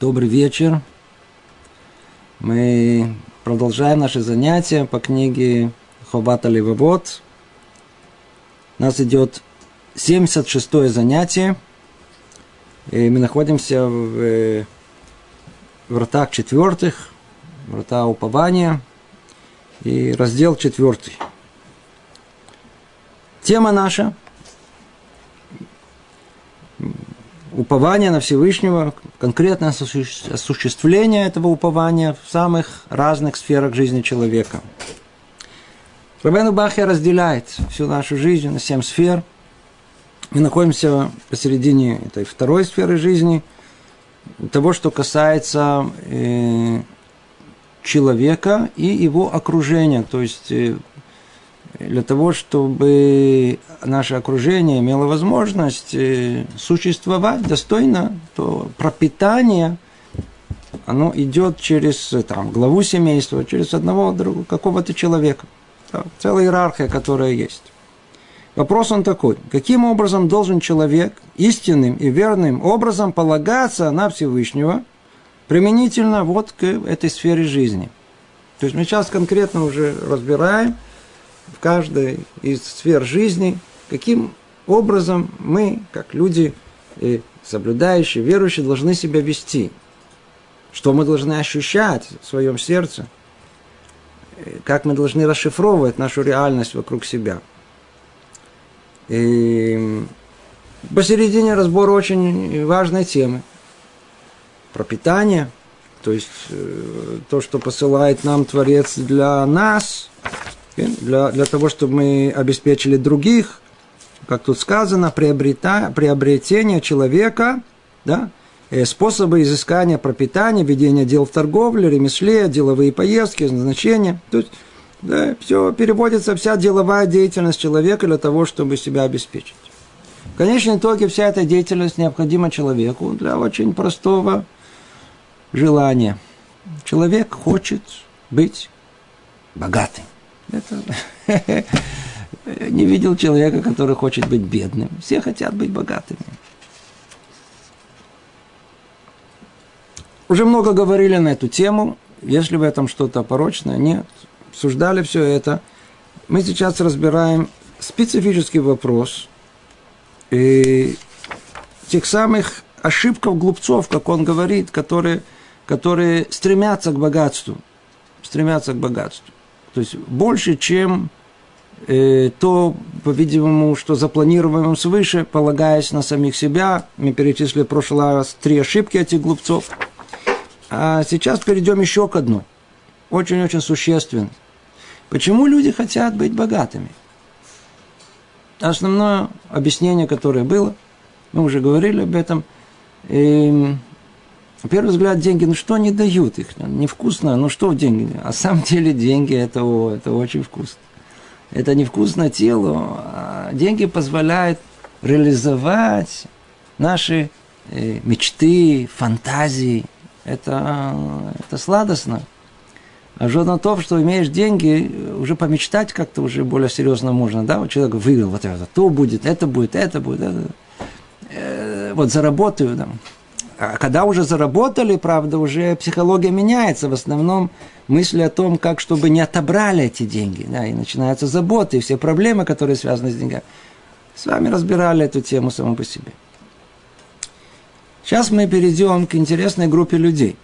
Добрый вечер. Мы продолжаем наши занятия по книге Хобата Левовод. У нас идет 76-е занятие. И мы находимся в э, вратах четвертых, врата упования и раздел четвертый. Тема наша упование на Всевышнего, конкретное осуществление этого упования в самых разных сферах жизни человека. Рабену Бахья разделяет всю нашу жизнь на семь сфер. Мы находимся посередине этой второй сферы жизни, того, что касается э, человека и его окружения, то есть э, для того, чтобы наше окружение имело возможность э, существовать достойно, то пропитание, оно идет через там, главу семейства, через одного другого, какого-то человека. Да, целая иерархия, которая есть. Вопрос он такой. Каким образом должен человек истинным и верным образом полагаться на Всевышнего применительно вот к этой сфере жизни? То есть мы сейчас конкретно уже разбираем – в каждой из сфер жизни, каким образом мы, как люди соблюдающие, верующие, должны себя вести. Что мы должны ощущать в своем сердце, как мы должны расшифровывать нашу реальность вокруг себя. И посередине разбора очень важной темы. Пропитание, то есть э, то, что посылает нам Творец для нас, для, для того, чтобы мы обеспечили других, как тут сказано, приобрета, приобретение человека, да, э, способы изыскания пропитания, ведения дел в торговле, ремесле, деловые поездки, назначения. То есть, да, все переводится, вся деловая деятельность человека для того, чтобы себя обеспечить. В конечном итоге вся эта деятельность необходима человеку для очень простого желания. Человек хочет быть богатым. Это не видел человека, который хочет быть бедным. Все хотят быть богатыми. Уже много говорили на эту тему. Если в этом что-то порочное, нет. Обсуждали все это. Мы сейчас разбираем специфический вопрос и тех самых ошибков глупцов, как он говорит, которые, которые стремятся к богатству. Стремятся к богатству. То есть больше, чем э, то, по-видимому, что запланировано свыше, полагаясь на самих себя. Мы перечислили в прошлый раз три ошибки этих глупцов. А сейчас перейдем еще к одной. Очень-очень существенной. Почему люди хотят быть богатыми? Основное объяснение, которое было, мы уже говорили об этом, э, на первый взгляд, деньги, ну что они дают их? Невкусно, ну что деньги? А самом деле деньги это, это очень вкусно. Это невкусно телу, а деньги позволяют реализовать наши э, мечты, фантазии. Это, это сладостно. А жена то, что имеешь деньги, уже помечтать как-то уже более серьезно можно, да? Вот человек выиграл вот это, то будет, это будет, это будет, это. Э, вот заработаю, да. А когда уже заработали, правда, уже психология меняется. В основном мысли о том, как чтобы не отобрали эти деньги. Да, и начинаются заботы, и все проблемы, которые связаны с деньгами. С вами разбирали эту тему само по себе. Сейчас мы перейдем к интересной группе людей.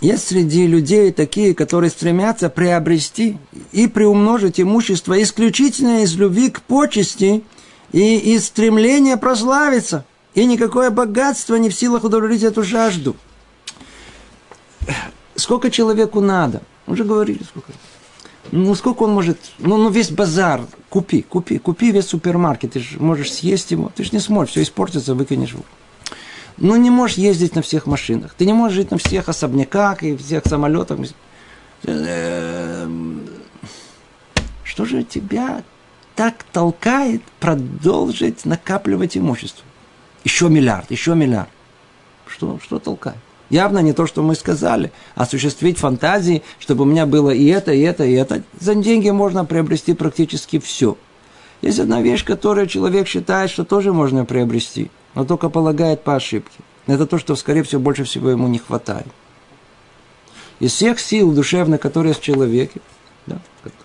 Есть среди людей такие, которые стремятся приобрести и приумножить имущество исключительно из любви к почести и из стремления прославиться – и никакое богатство не в силах удовлетворить эту жажду. Сколько человеку надо? Уже говорили, сколько. Ну, сколько он может... Ну, ну, весь базар купи, купи, купи весь супермаркет. Ты же можешь съесть его. Ты же не сможешь, все испортится, выкинешь его. Ну, не можешь ездить на всех машинах. Ты не можешь жить на всех особняках и всех самолетах. Эм, что же тебя так толкает продолжить накапливать имущество? Еще миллиард, еще миллиард. Что, что толкает? Явно не то, что мы сказали. Осуществить фантазии, чтобы у меня было и это, и это, и это. За деньги можно приобрести практически все. Есть одна вещь, которую человек считает, что тоже можно приобрести, но только полагает по ошибке. Это то, что, скорее всего, больше всего ему не хватает. Из всех сил душевных, которые в человеке, да,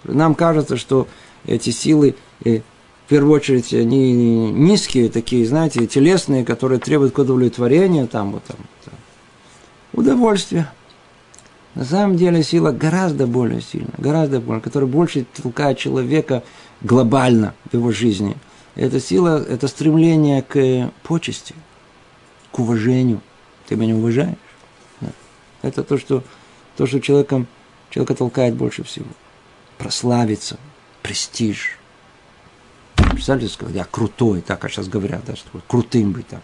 нам кажется, что эти силы, э, в первую очередь, они низкие, такие, знаете, телесные, которые требуют удовлетворения, там, вот, там, там, удовольствия. На самом деле сила гораздо более сильная, гораздо более, которая больше толкает человека глобально в его жизни. Эта сила – это стремление к почести, к уважению. Ты меня уважаешь? Да. Это то, что, то, что человеком, человека толкает больше всего. Прославиться, престиж. Представляете, сказать, я крутой, так а сейчас говорят, да, что крутым быть там.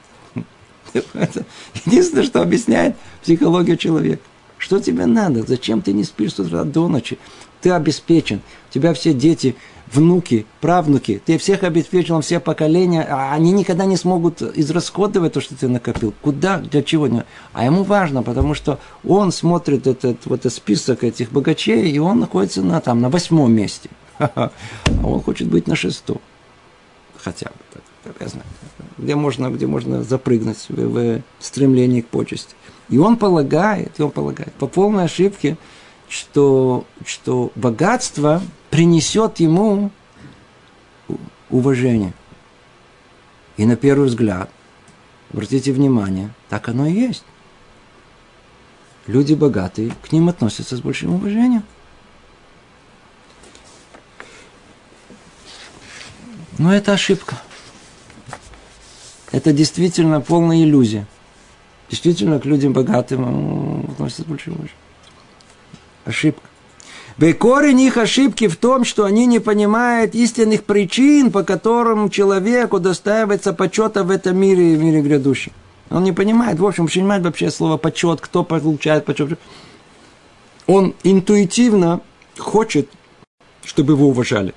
Это единственное, что объясняет психологию человека. Что тебе надо? Зачем ты не спишь с утра до ночи? Ты обеспечен. У тебя все дети, внуки, правнуки. Ты всех обеспечил, все поколения. А они никогда не смогут израсходовать то, что ты накопил. Куда, для чего? А ему важно, потому что он смотрит этот, вот этот список этих богачей, и он находится на, там, на восьмом месте. А он хочет быть на шестом. Хотя бы. Так, я знаю. Где можно, где можно запрыгнуть в, в стремлении к почести. И он полагает, и он полагает по полной ошибке, что, что богатство принесет ему уважение. И на первый взгляд, обратите внимание, так оно и есть. Люди богатые, к ним относятся с большим уважением. Но это ошибка. Это действительно полная иллюзия. Действительно, к людям богатым относятся больше уважения. Ошибка. Корень их ошибки в том, что они не понимают истинных причин, по которым человеку достаивается почета в этом мире и в мире грядущем. Он не понимает, в общем, понимает вообще слово почет, кто получает почет. Он интуитивно хочет, чтобы его уважали.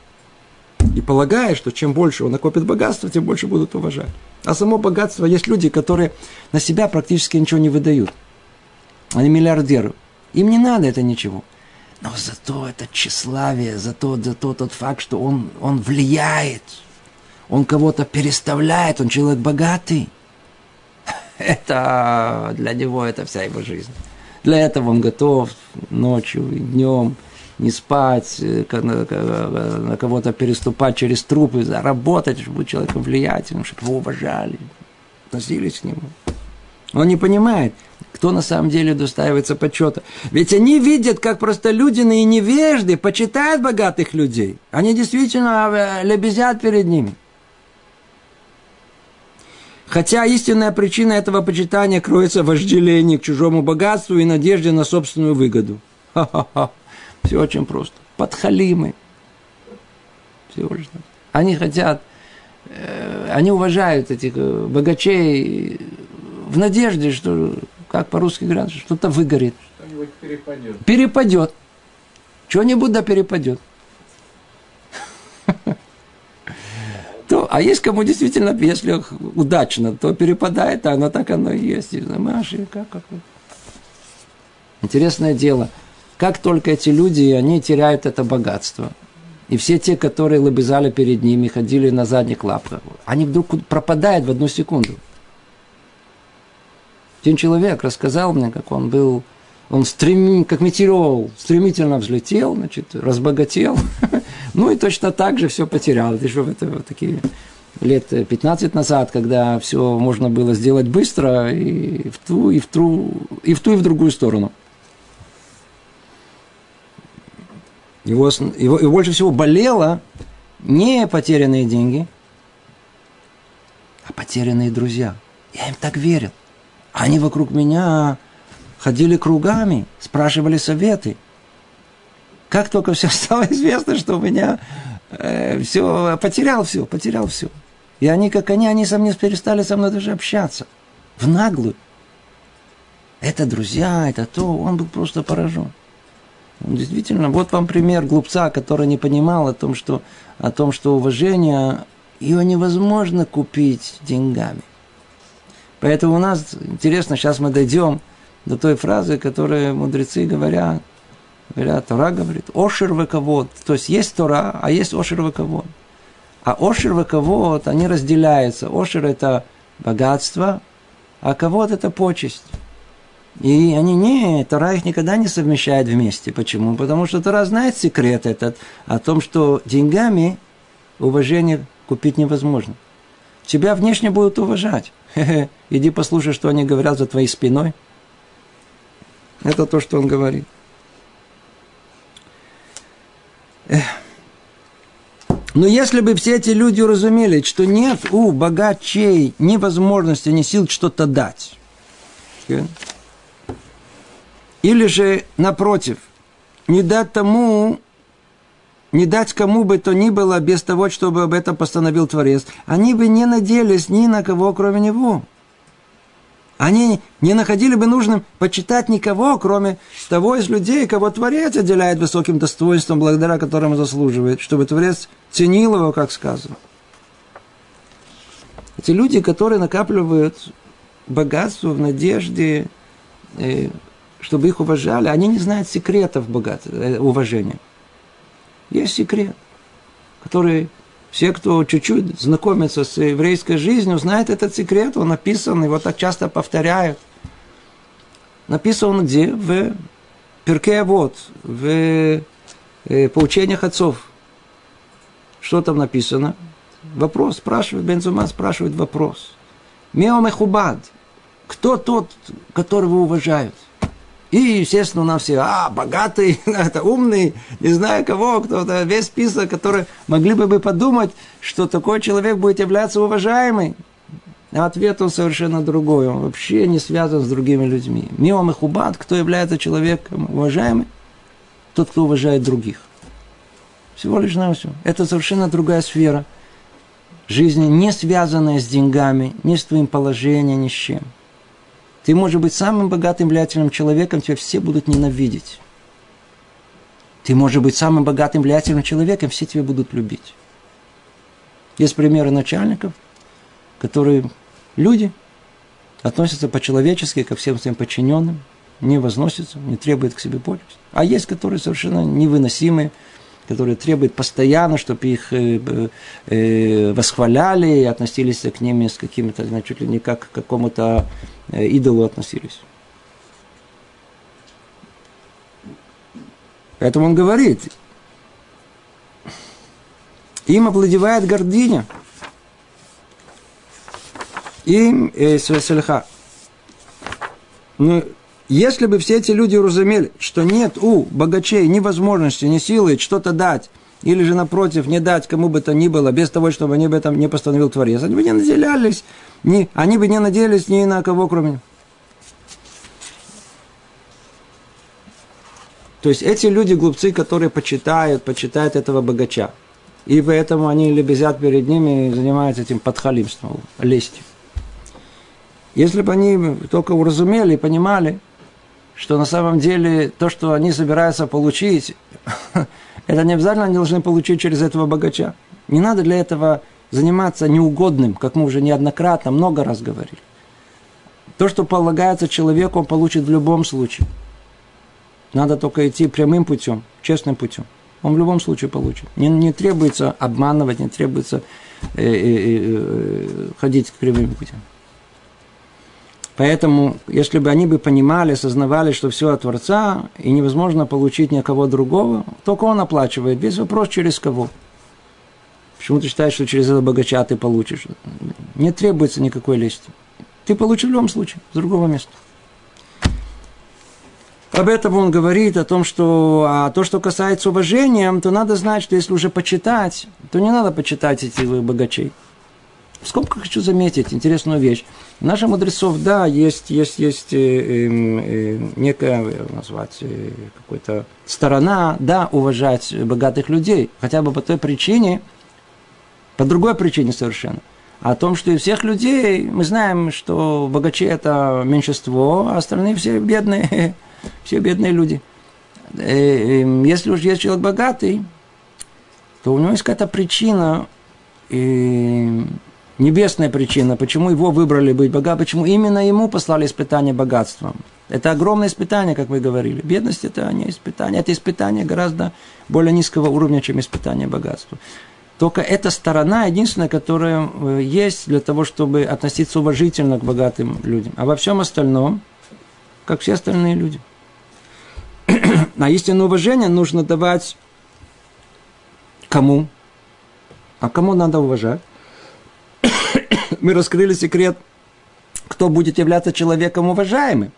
И полагает, что чем больше он накопит богатства, тем больше будут уважать. А само богатство, есть люди, которые на себя практически ничего не выдают. Они миллиардеры. Им не надо это ничего. Но зато это тщеславие, зато, зато тот факт, что он, он влияет, он кого-то переставляет, он человек богатый. Это для него это вся его жизнь. Для этого он готов ночью и днем не спать, э, на кого-то переступать через трупы, заработать, чтобы быть человеком влиятельным, чтобы его уважали, относились к нему. Он не понимает, кто на самом деле достаивается почета. Ведь они видят, как просто люди и невежды почитают богатых людей. Они действительно э, лебезят перед ними. Хотя истинная причина этого почитания кроется в вожделении к чужому богатству и надежде на собственную выгоду. Ха-ха-ха. Все очень просто. Подхалимы. Всего лишь Они хотят, э, они уважают этих э, богачей в надежде, что как по-русски говорят, что-то выгорит. Что-нибудь перепадет. Перепадет. Что-нибудь да перепадет. То, а есть кому действительно, если удачно, то перепадает, а оно так оно и есть. Маши, как, как. Интересное дело, как только эти люди, они теряют это богатство, и все те, которые лобызали перед ними, ходили на задних лапках, они вдруг пропадают в одну секунду. Один человек рассказал мне, как он был, он стрем, как метеорол, стремительно взлетел, значит, разбогател. ну и точно так же все потерял. Это же это вот такие лет 15 назад, когда все можно было сделать быстро и в ту, и в ту, и в ту, и в другую сторону. Его, его, его больше всего болело не потерянные деньги, а потерянные друзья. Я им так верил. Они вокруг меня ходили кругами, спрашивали советы. Как только все стало известно, что у меня э, все, потерял все, потерял все. И они, как они, они со мной перестали со мной даже общаться. В наглую. Это друзья, это то. Он был просто поражен. Действительно, вот вам пример глупца, который не понимал о том, что, о том, что уважение ее невозможно купить деньгами. Поэтому у нас, интересно, сейчас мы дойдем до той фразы, которую мудрецы говорят. Говорят, Тора говорит, ошер вековод. То есть есть Тора, а есть ошер вековод. А ошер вековод, они разделяются. Ошер – это богатство, а кого-то это почесть. И они не, Тара их никогда не совмещает вместе. Почему? Потому что Тара знает секрет этот о том, что деньгами уважение купить невозможно. Тебя внешне будут уважать. Иди послушай, что они говорят за твоей спиной. Это то, что он говорит. Эх. Но если бы все эти люди уразумели, что нет у богачей ни возможности, ни сил что-то дать, или же, напротив, не дать тому, не дать кому бы то ни было без того, чтобы об этом постановил Творец, они бы не надеялись ни на кого, кроме него. Они не находили бы нужным почитать никого, кроме того из людей, кого Творец отделяет высоким достоинством, благодаря которому заслуживает, чтобы Творец ценил его, как сказано. Эти люди, которые накапливают богатство в надежде э, чтобы их уважали, они не знают секретов богатства, э, уважения. Есть секрет, который все, кто чуть-чуть знакомится с еврейской жизнью, знают этот секрет, он написан, его так часто повторяют. Написан где? В Перке вот, в э, поучениях отцов. Что там написано? Вопрос спрашивает, Бензума спрашивает вопрос. Меомехубад. Кто тот, которого уважают? И, естественно, у нас все, а, богатый, это умный, не знаю кого, кто-то, весь список, который могли бы бы подумать, что такой человек будет являться уважаемым. А ответ он совершенно другой. Он вообще не связан с другими людьми. Миом и хубат, кто является человеком уважаемым? Тот, кто уважает других. Всего лишь на все. Это совершенно другая сфера жизни, не связанная с деньгами, ни с твоим положением, ни с чем. Ты можешь быть самым богатым, влиятельным человеком, тебя все будут ненавидеть. Ты можешь быть самым богатым, влиятельным человеком, все тебя будут любить. Есть примеры начальников, которые люди относятся по-человечески ко всем своим подчиненным, не возносятся, не требуют к себе почести. А есть, которые совершенно невыносимые, которые требуют постоянно, чтобы их э, э, восхваляли и относились к ним с какими-то, чуть ли не как к какому-то идолу относились. Поэтому он говорит, им овладевает гордыня, им э, свесельха. Но если бы все эти люди уразумели, что нет у богачей ни возможности, ни силы что-то дать, или же, напротив, не дать кому бы то ни было, без того, чтобы они об этом не постановил Творец, они бы не наделялись ни, они бы не надеялись ни на кого, кроме То есть эти люди, глупцы, которые почитают, почитают этого богача. И поэтому они лебезят перед ними и занимаются этим подхалимством, лестью. Если бы они только уразумели и понимали, что на самом деле то, что они собираются получить, это не обязательно они должны получить через этого богача. Не надо для этого заниматься неугодным, как мы уже неоднократно, много раз говорили. То, что полагается человеку, он получит в любом случае. Надо только идти прямым путем, честным путем. Он в любом случае получит. Не, не требуется обманывать, не требуется э, э, э, э ходить прямым путем. Поэтому, если бы они бы понимали, осознавали, что все от Творца, и невозможно получить никого другого, только он оплачивает. Весь вопрос, через кого. Почему ты считаешь, что через этого богача ты получишь? Не требуется никакой лести. Ты получишь в любом случае, с другого места. Об этом он говорит, о том, что а то, что касается уважения, то надо знать, что если уже почитать, то не надо почитать этих богачей. В скобках хочу заметить интересную вещь. У наших мудрецов, да, есть, есть, есть э, э, э, некая, назвать, э, какая-то сторона, да, уважать богатых людей. Хотя бы по той причине, по другой причине совершенно. О том, что из всех людей мы знаем, что богачи это меньшинство, а остальные все бедные, все бедные люди. Э, эм, если уж есть человек богатый, то у него есть какая-то причина, и небесная причина, почему его выбрали быть богатым, почему именно ему послали испытание богатством. Это огромное испытание, как мы говорили. Бедность – это не испытание, это испытание гораздо более низкого уровня, чем испытание богатства. Только эта сторона единственная, которая э, есть для того, чтобы относиться уважительно к богатым людям. А во всем остальном, как все остальные люди. А истинное уважение нужно давать кому? А кому надо уважать? Мы раскрыли секрет, кто будет являться человеком уважаемым.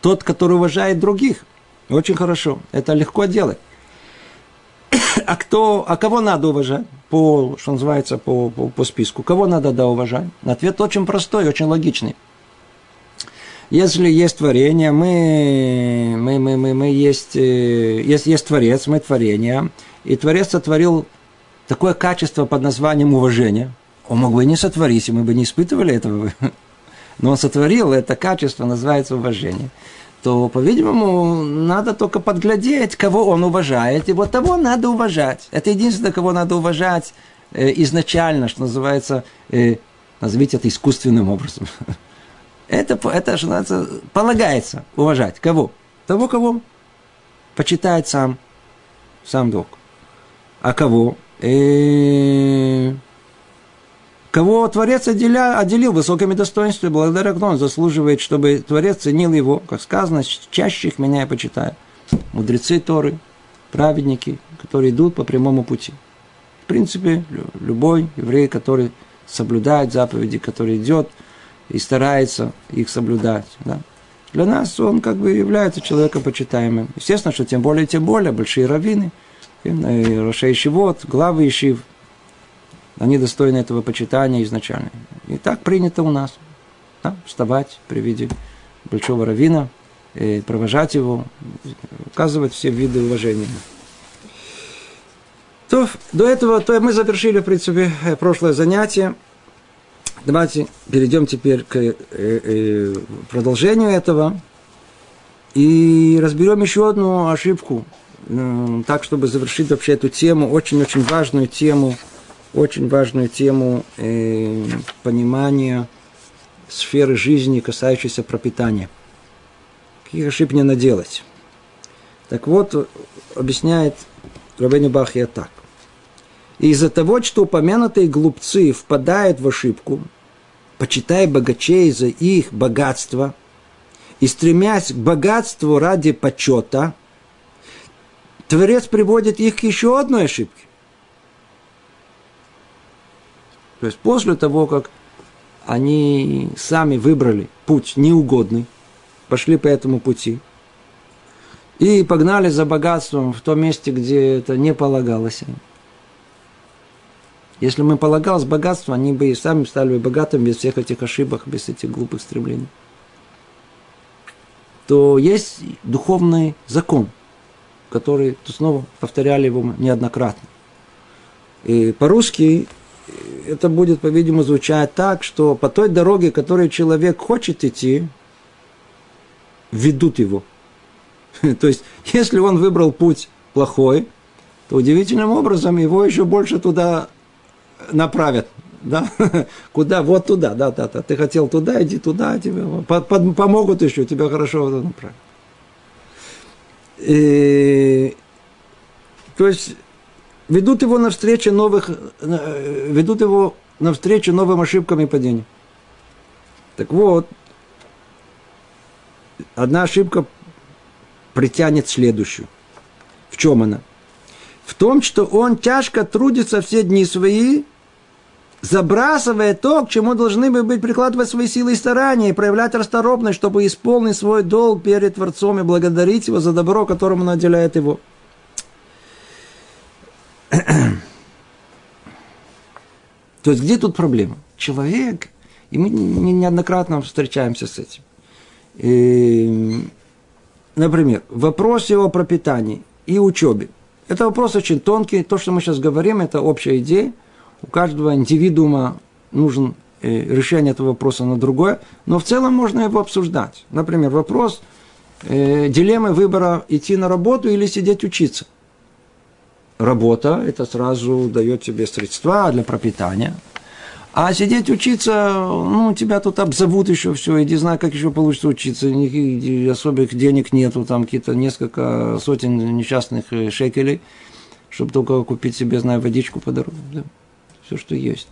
Тот, который уважает других. Очень хорошо. Это легко делать. А кто, а кого надо уважать? По, что называется, по, по, по списку. Кого надо да уважать? Ответ очень простой, очень логичный. Если есть творение, мы, мы, мы, мы, мы есть, э, есть, есть Творец, мы творение, и Творец сотворил такое качество под названием уважение. Он мог бы и не сотворить, и мы бы не испытывали этого. Но он сотворил это качество, называется уважение то, по-видимому, надо только подглядеть, кого он уважает, и вот того надо уважать. Это единственное, кого надо уважать э, изначально, что называется, э, назовите это искусственным образом. Это, это что называется, полагается уважать. Кого? Того, кого почитает сам, сам Бог. А кого? Э, кого Творец отделя, отделил высокими достоинствами, благодаря кому он заслуживает, чтобы Творец ценил его, как сказано, чаще их меня я почитаю. Мудрецы Торы, праведники, которые идут по прямому пути. В принципе, любой еврей, который соблюдает заповеди, который идет и старается их соблюдать. Да. Для нас он как бы является человеком почитаемым. Естественно, что тем более, тем более, большие раввины, Рошей Шивот, главы Ишив, они достойны этого почитания изначально. И так принято у нас. Да, вставать при виде большого равина, провожать его, указывать все виды уважения. То, до этого то мы завершили, в принципе, прошлое занятие. Давайте перейдем теперь к э, э, продолжению этого и разберем еще одну ошибку, э, так, чтобы завершить вообще эту тему, очень-очень важную тему – очень важную тему э, понимания сферы жизни, касающейся пропитания. Каких ошибок не наделать? Так вот, объясняет Рабейну Бахья так. Из-за того, что упомянутые глупцы впадают в ошибку, почитая богачей за их богатство и стремясь к богатству ради почета, Творец приводит их к еще одной ошибке. То есть после того, как они сами выбрали путь неугодный, пошли по этому пути, и погнали за богатством в том месте, где это не полагалось им. Если бы полагалось богатство, они бы и сами стали бы богатыми без всех этих ошибок, без этих глупых стремлений. То есть духовный закон, который, то снова повторяли его неоднократно. И по-русски это будет, по-видимому, звучать так, что по той дороге, которой человек хочет идти, ведут его. То есть, если он выбрал путь плохой, то удивительным образом его еще больше туда направят. Да? Куда? Вот туда, да, да, да. Ты хотел туда, иди туда, тебе помогут еще, тебя хорошо направят. И, то есть ведут его навстречу новых, э, ведут его навстречу новым ошибкам и падениям. Так вот, одна ошибка притянет следующую. В чем она? В том, что он тяжко трудится все дни свои, забрасывая то, к чему должны бы быть прикладывать свои силы и старания, и проявлять расторопность, чтобы исполнить свой долг перед Творцом и благодарить его за добро, которым он наделяет его. То есть где тут проблема? Человек, и мы неоднократно встречаемся с этим. И, например, в вопросе о пропитании и учебе. Это вопрос очень тонкий. То, что мы сейчас говорим, это общая идея. У каждого индивидуума нужен э, решение этого вопроса на другое. Но в целом можно его обсуждать. Например, вопрос э, дилеммы выбора идти на работу или сидеть учиться – работа, это сразу дает тебе средства для пропитания. А сидеть учиться, ну, тебя тут обзовут еще все, иди знай, как еще получится учиться, никаких особых денег нету, там какие-то несколько сотен несчастных э, шекелей. чтобы только купить себе, знаю, водичку по дороге. Да. Все, что есть.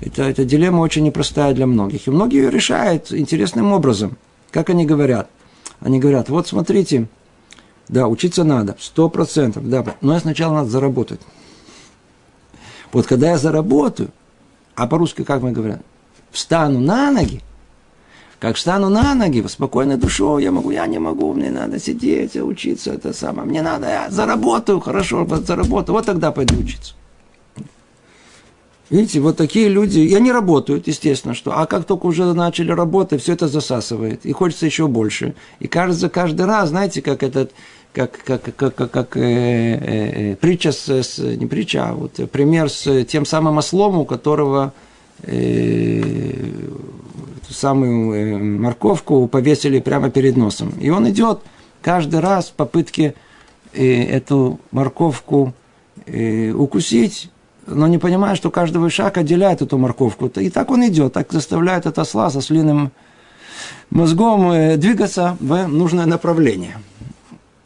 Это, эта дилемма очень непростая для многих. И многие ее решают интересным образом. Как они говорят? Они говорят, вот смотрите, да, учиться надо, сто процентов, да, но сначала надо заработать. Вот когда я заработаю, а по-русски как мы говорим, встану на ноги, как встану на ноги, спокойной душой, я могу, я не могу, мне надо сидеть, учиться, это самое, мне надо, я заработаю, хорошо, заработаю, вот тогда пойду учиться. Видите, вот такие люди, и они работают, естественно, что, а как только уже начали работать, все это засасывает, и хочется еще больше. И кажется, каждый раз, знаете, как этот, как, как, как, как, как э, э, э, притча с, с, не притча, а вот пример с тем самым ослом, у которого э, самую э, морковку повесили прямо перед носом. И он идет каждый раз в попытке э, эту морковку э, укусить, но не понимая, что каждый шаг отделяет эту морковку. И так он идет, так заставляет этот осла со слиным мозгом э, двигаться в нужное направление.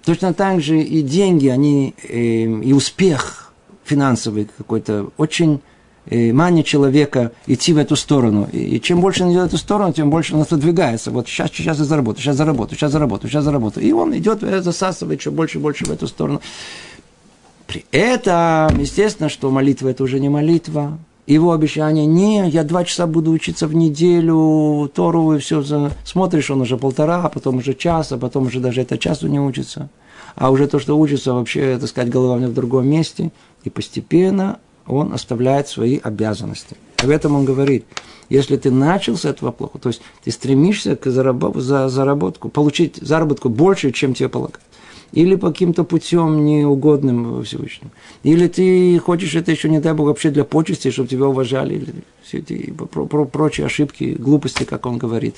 Точно так же и деньги, они, э, и успех финансовый какой-то очень э, манит человека идти в эту сторону. И чем больше он идет в эту сторону, тем больше он продвигается. Вот сейчас, сейчас я заработаю, сейчас заработаю, сейчас заработаю, сейчас заработаю. И он идет, засасывает еще больше и больше в эту сторону. При этом, естественно, что молитва это уже не молитва. Его обещание, не, я два часа буду учиться в неделю, Тору и все. Смотришь, он уже полтора, а потом уже час, а потом уже даже это часу не учится. А уже то, что учится, вообще, так сказать, голова у него в другом месте. И постепенно он оставляет свои обязанности. Об этом он говорит. Если ты начал с этого плохо, то есть ты стремишься к заработ... за заработку, получить заработку больше, чем тебе полагают или по каким-то путем неугодным Всевышнему. Или ты хочешь это еще, не дай Бог, вообще для почести, чтобы тебя уважали, или все эти про, про, прочие ошибки, глупости, как он говорит.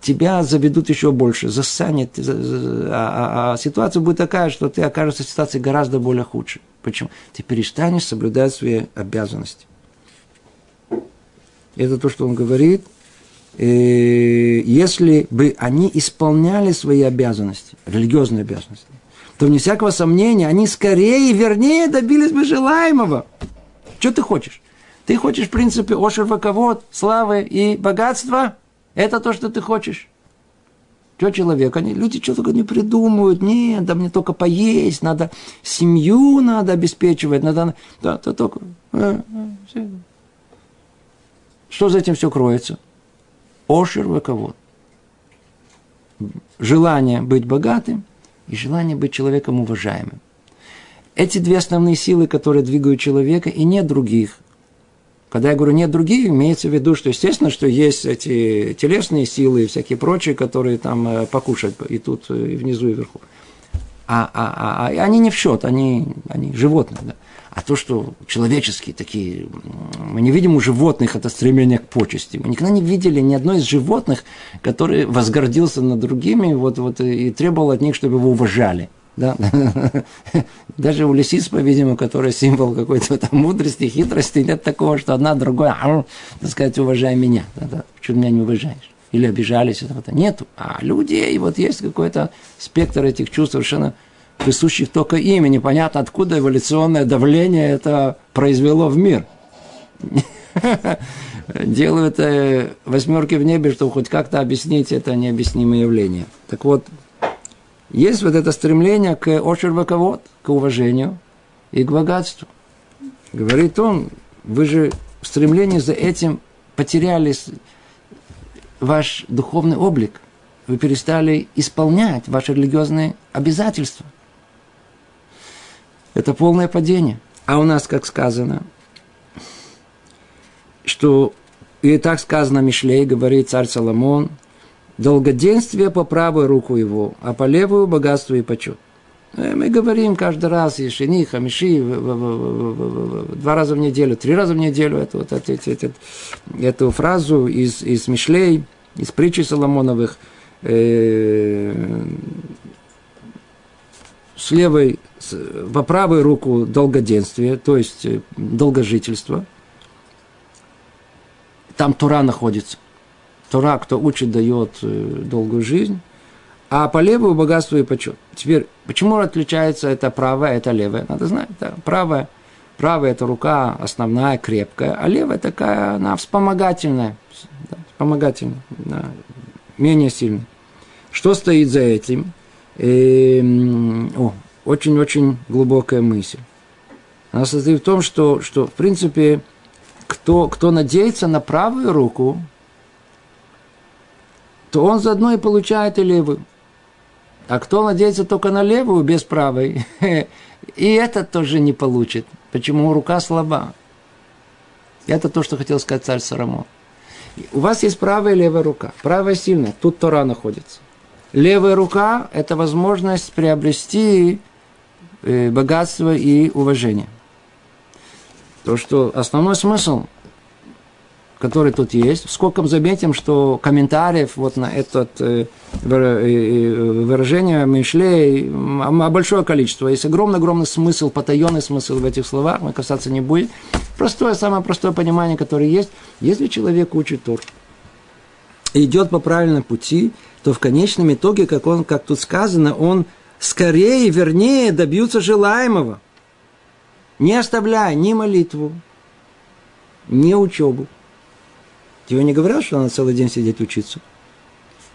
Тебя заведут еще больше, засанет, а, а, а ситуация будет такая, что ты окажешься в ситуации гораздо более худшей. Почему? Ты перестанешь соблюдать свои обязанности. Это то, что он говорит. Э, если бы они исполняли свои обязанности, религиозные обязанности, то вне всякого сомнения они скорее и вернее добились бы желаемого. Что ты хочешь? Ты хочешь, в принципе, ошер ваковод, славы и богатства? Это то, что ты хочешь. Что человек? Они, люди что только не придумывают. Нет, да мне только поесть, надо семью надо обеспечивать, надо... Да, то только... А, а, что за этим все кроется? Ошер ваковод. Желание быть богатым и желание быть человеком уважаемым. Эти две основные силы, которые двигают человека, и нет других. Когда я говорю нет других, имеется в виду, что естественно, что есть эти телесные силы и всякие прочие, которые там э, покушать и тут, и внизу, и вверху. А, а, а, а они не в счет, они, они животные. Да. А то, что человеческие такие, мы не видим у животных это стремление к почести. Мы никогда не видели ни одной из животных, который возгордился над другими вот, вот, и требовал от них, чтобы его уважали. Да? Даже у лисиц, по-видимому, который символ какой-то там мудрости, хитрости, нет такого, что одна другая, так сказать, уважай меня. Да, да. Почему меня не уважаешь? Или обижались, этого-то нету. А людей, вот есть какой-то спектр этих чувств совершенно присущих только им, и непонятно, откуда эволюционное давление это произвело в мир. Делают э, восьмерки в небе, чтобы хоть как-то объяснить это необъяснимое явление. Так вот, есть вот это стремление к ошерваковод, к уважению и к богатству. Говорит он, вы же в стремлении за этим потеряли ваш духовный облик. Вы перестали исполнять ваши религиозные обязательства – это полное падение. А у нас, как сказано, что и так сказано Мишлей, говорит царь Соломон, долгоденствие по правую руку его, а по левую богатство и почет. Э, мы говорим каждый раз, и шини, хамиши, два раза в неделю, три раза в неделю эту, вот, эту, эту, эту фразу из, из Мишлей, из притчи Соломоновых, э, с левой по правую руку долгоденствие, то есть э, долгожительство. Там Тура находится. Тура, кто учит, дает э, долгую жизнь. А по левую богатство и почет. Теперь, почему отличается это правая, это левая? Надо знать, да, правая, правая это рука основная, крепкая, а левая такая, она вспомогательная, да, вспомогательная, да, менее сильная. Что стоит за этим? Эм, о, очень-очень глубокая мысль. Она состоит в том, что, что в принципе, кто, кто надеется на правую руку, то он заодно и получает и левую. А кто надеется только на левую, без правой, и это тоже не получит. Почему рука слаба? Это то, что хотел сказать царь Сарамон. У вас есть правая и левая рука. Правая сильная, тут Тора находится. Левая рука – это возможность приобрести э, богатство и уважение. То, что основной смысл который тут есть. Сколько заметим, что комментариев вот на это э, выражение Мишлей большое количество. Есть огромный-огромный смысл, потаенный смысл в этих словах, мы касаться не будем. Простое, самое простое понимание, которое есть. Если человек учит Тур, и идет по правильному пути, то в конечном итоге, как, он, как тут сказано, он скорее, вернее добьется желаемого, не оставляя ни молитву, ни учебу. Тебе не говорят, что надо целый день сидеть учиться.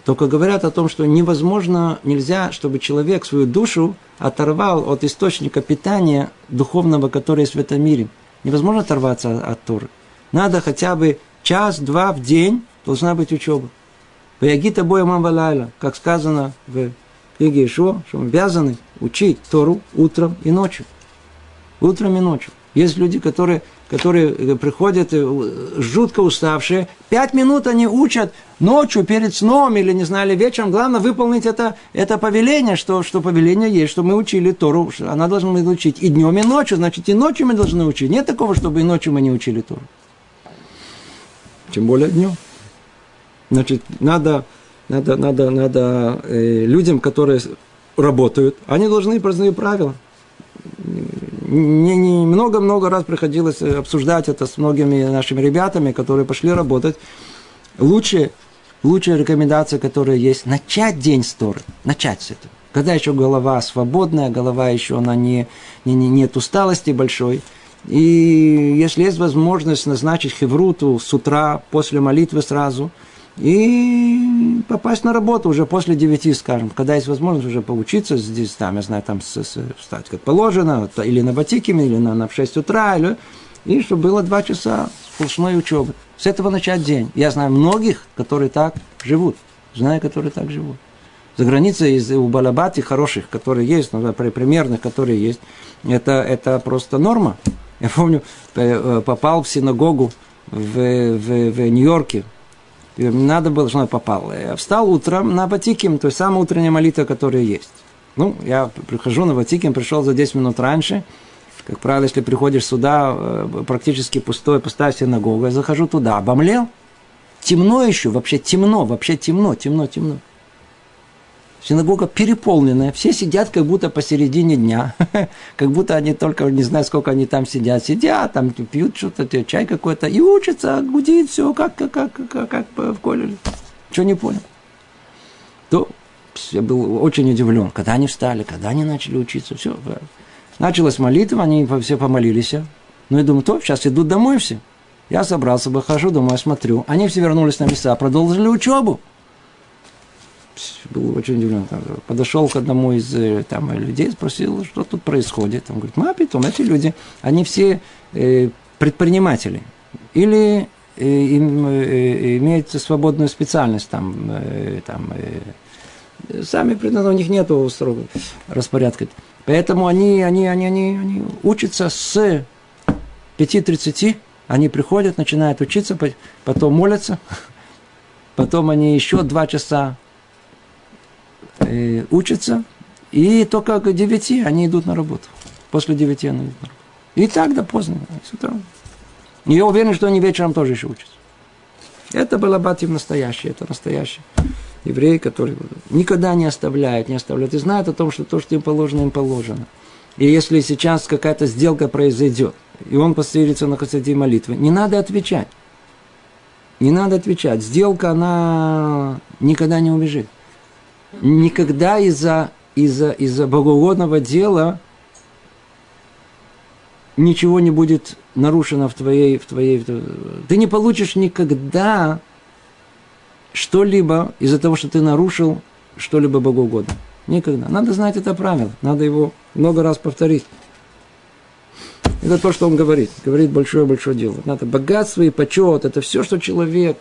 Только говорят о том, что невозможно, нельзя, чтобы человек свою душу оторвал от источника питания духовного, который есть в этом мире. Невозможно оторваться от Торы. Надо хотя бы час-два в день должна быть учеба. Ваягита боя мамвалайла, как сказано в книге Ишо, что мы обязаны учить Тору утром и ночью. Утром и ночью. Есть люди, которые которые э, приходят э, жутко уставшие, пять минут они учат ночью перед сном или, не знали вечером. Главное выполнить это, это повеление, что, что повеление есть, что мы учили Тору, она должна учить и днем, и ночью, значит, и ночью мы должны учить. Нет такого, чтобы и ночью мы не учили Тору. Тем более днем. Значит, надо, надо, надо, надо э, людям, которые работают, они должны познать правила не, не много-много раз приходилось э, обсуждать это с многими нашими ребятами, которые пошли работать. Лучше, лучшая рекомендация, которая есть, начать день с Торы, начать с этого. Когда еще голова свободная, голова еще она не, не, не, нет усталости большой. И если есть возможность назначить хевруту с утра, после молитвы сразу – и попасть на работу уже после девяти, скажем, когда есть возможность уже поучиться здесь, там, я знаю, там с, с, встать как положено, или на батикиме, или на, на 6 утра, или, и чтобы было два часа сплошной учебы. С этого начать день. Я знаю многих, которые так живут. Знаю, которые так живут. За границей из, у Балабати хороших, которые есть, ну, примерных, которые есть, это, это просто норма. Я помню, э, попал в синагогу в, в, в Нью-Йорке, надо было, что я попал. Я встал утром на Ватиким, то есть самая утренняя молитва, которая есть. Ну, я прихожу на Ватиким, пришел за 10 минут раньше. Как правило, если приходишь сюда, э, практически пустой, пустая синагога, я захожу туда, обомлел. Темно еще, вообще темно, вообще темно, темно, темно. Синагога переполненная, все сидят как будто посередине дня, как будто они только, не знаю, сколько они там сидят, сидят, там пьют что-то, чай какой-то, и учатся, гудит все, как, как, как, как, как в колледже. Что не понял? То я был очень удивлен, когда они встали, когда они начали учиться, все. Началась молитва, они все помолились. Ну, я думаю, то, сейчас идут домой все. Я собрался, выхожу домой, смотрю. Они все вернулись на места, продолжили учебу был очень удивлен. Подошел к одному из э, там, людей, спросил, что тут происходит. Он говорит, ну, питом, эти люди, они все э, предприниматели. Или э, им э, имеют свободную специальность, там, э, там э, сами, у них нет строгого распорядка. Поэтому они, они, они, они, они учатся с 5.30, они приходят, начинают учиться, потом молятся, потом они еще два часа э, учатся, и только к девяти они идут на работу. После девяти они идут на работу. И так до поздно, с утра. И я уверен, что они вечером тоже еще учатся. Это был Абатим настоящий, это настоящий еврей, который никогда не оставляет, не оставляет. И знает о том, что то, что им положено, им положено. И если сейчас какая-то сделка произойдет, и он постерится на хасаде молитвы, не надо отвечать. Не надо отвечать. Сделка, она никогда не убежит. Никогда из-за из-за из-за богоугодного дела ничего не будет нарушено в твоей, в твоей... Ты не получишь никогда что-либо из-за того, что ты нарушил что-либо богоугодно. Никогда. Надо знать это правило. Надо его много раз повторить. Это то, что он говорит. Говорит большое-большое дело. Надо богатство и почет. Это все, что человек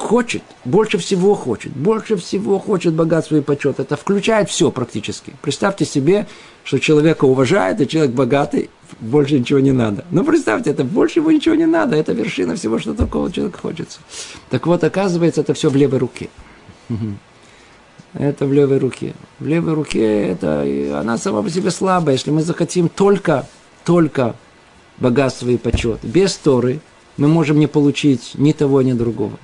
хочет, больше всего хочет, больше всего хочет богатство и почет. Это включает все практически. Представьте себе, что человека уважает, и человек богатый, больше ничего не надо. Ну, представьте, это больше ему ничего не надо, это вершина всего, что такого человека хочется. Так вот, оказывается, это все в левой руке. Это в левой руке. В левой руке это, она сама по себе слабая. Если мы захотим только, только богатство и почет, без Торы, мы можем не получить ни того, ни другого.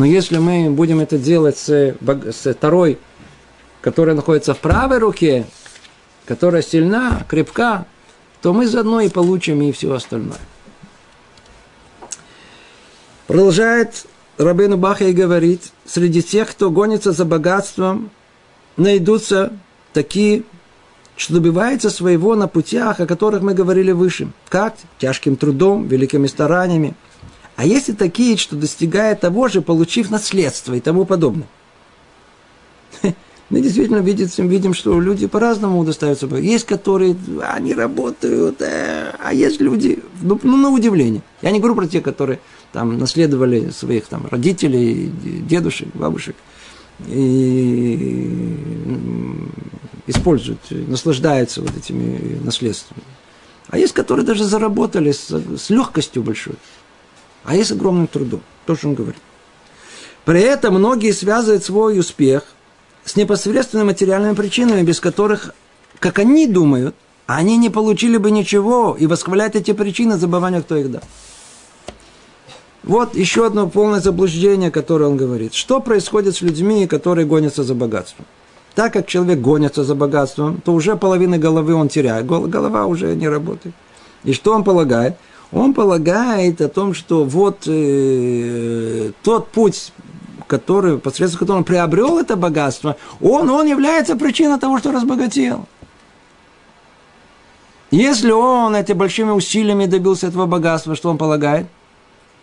Но если мы будем это делать с, с второй, которая находится в правой руке, которая сильна, крепка, то мы заодно и получим и все остальное. Продолжает Рабейну Баха и говорит, среди тех, кто гонится за богатством, найдутся такие, что добиваются своего на путях, о которых мы говорили выше. Как? Тяжким трудом, великими стараниями – а есть и такие, что достигают того же, получив наследство и тому подобное. Мы действительно видим, видим, что люди по-разному удостаиваются. Есть, которые, они работают, э, а есть люди, ну, ну, на удивление. Я не говорю про те, которые там наследовали своих там родителей, дедушек, бабушек и используют, наслаждаются вот этими наследствами. А есть, которые даже заработали с, с легкостью большой а есть огромным трудом. То, что он говорит. При этом многие связывают свой успех с непосредственными материальными причинами, без которых, как они думают, они не получили бы ничего и восхваляют эти причины, забывая, кто их дал. Вот еще одно полное заблуждение, которое он говорит. Что происходит с людьми, которые гонятся за богатством? Так как человек гонится за богатством, то уже половины головы он теряет. Голова уже не работает. И что он полагает? Он полагает о том, что вот э, тот путь, который, посредством которого он приобрел это богатство, он, он является причиной того, что разбогател. Если он этими большими усилиями добился этого богатства, что он полагает?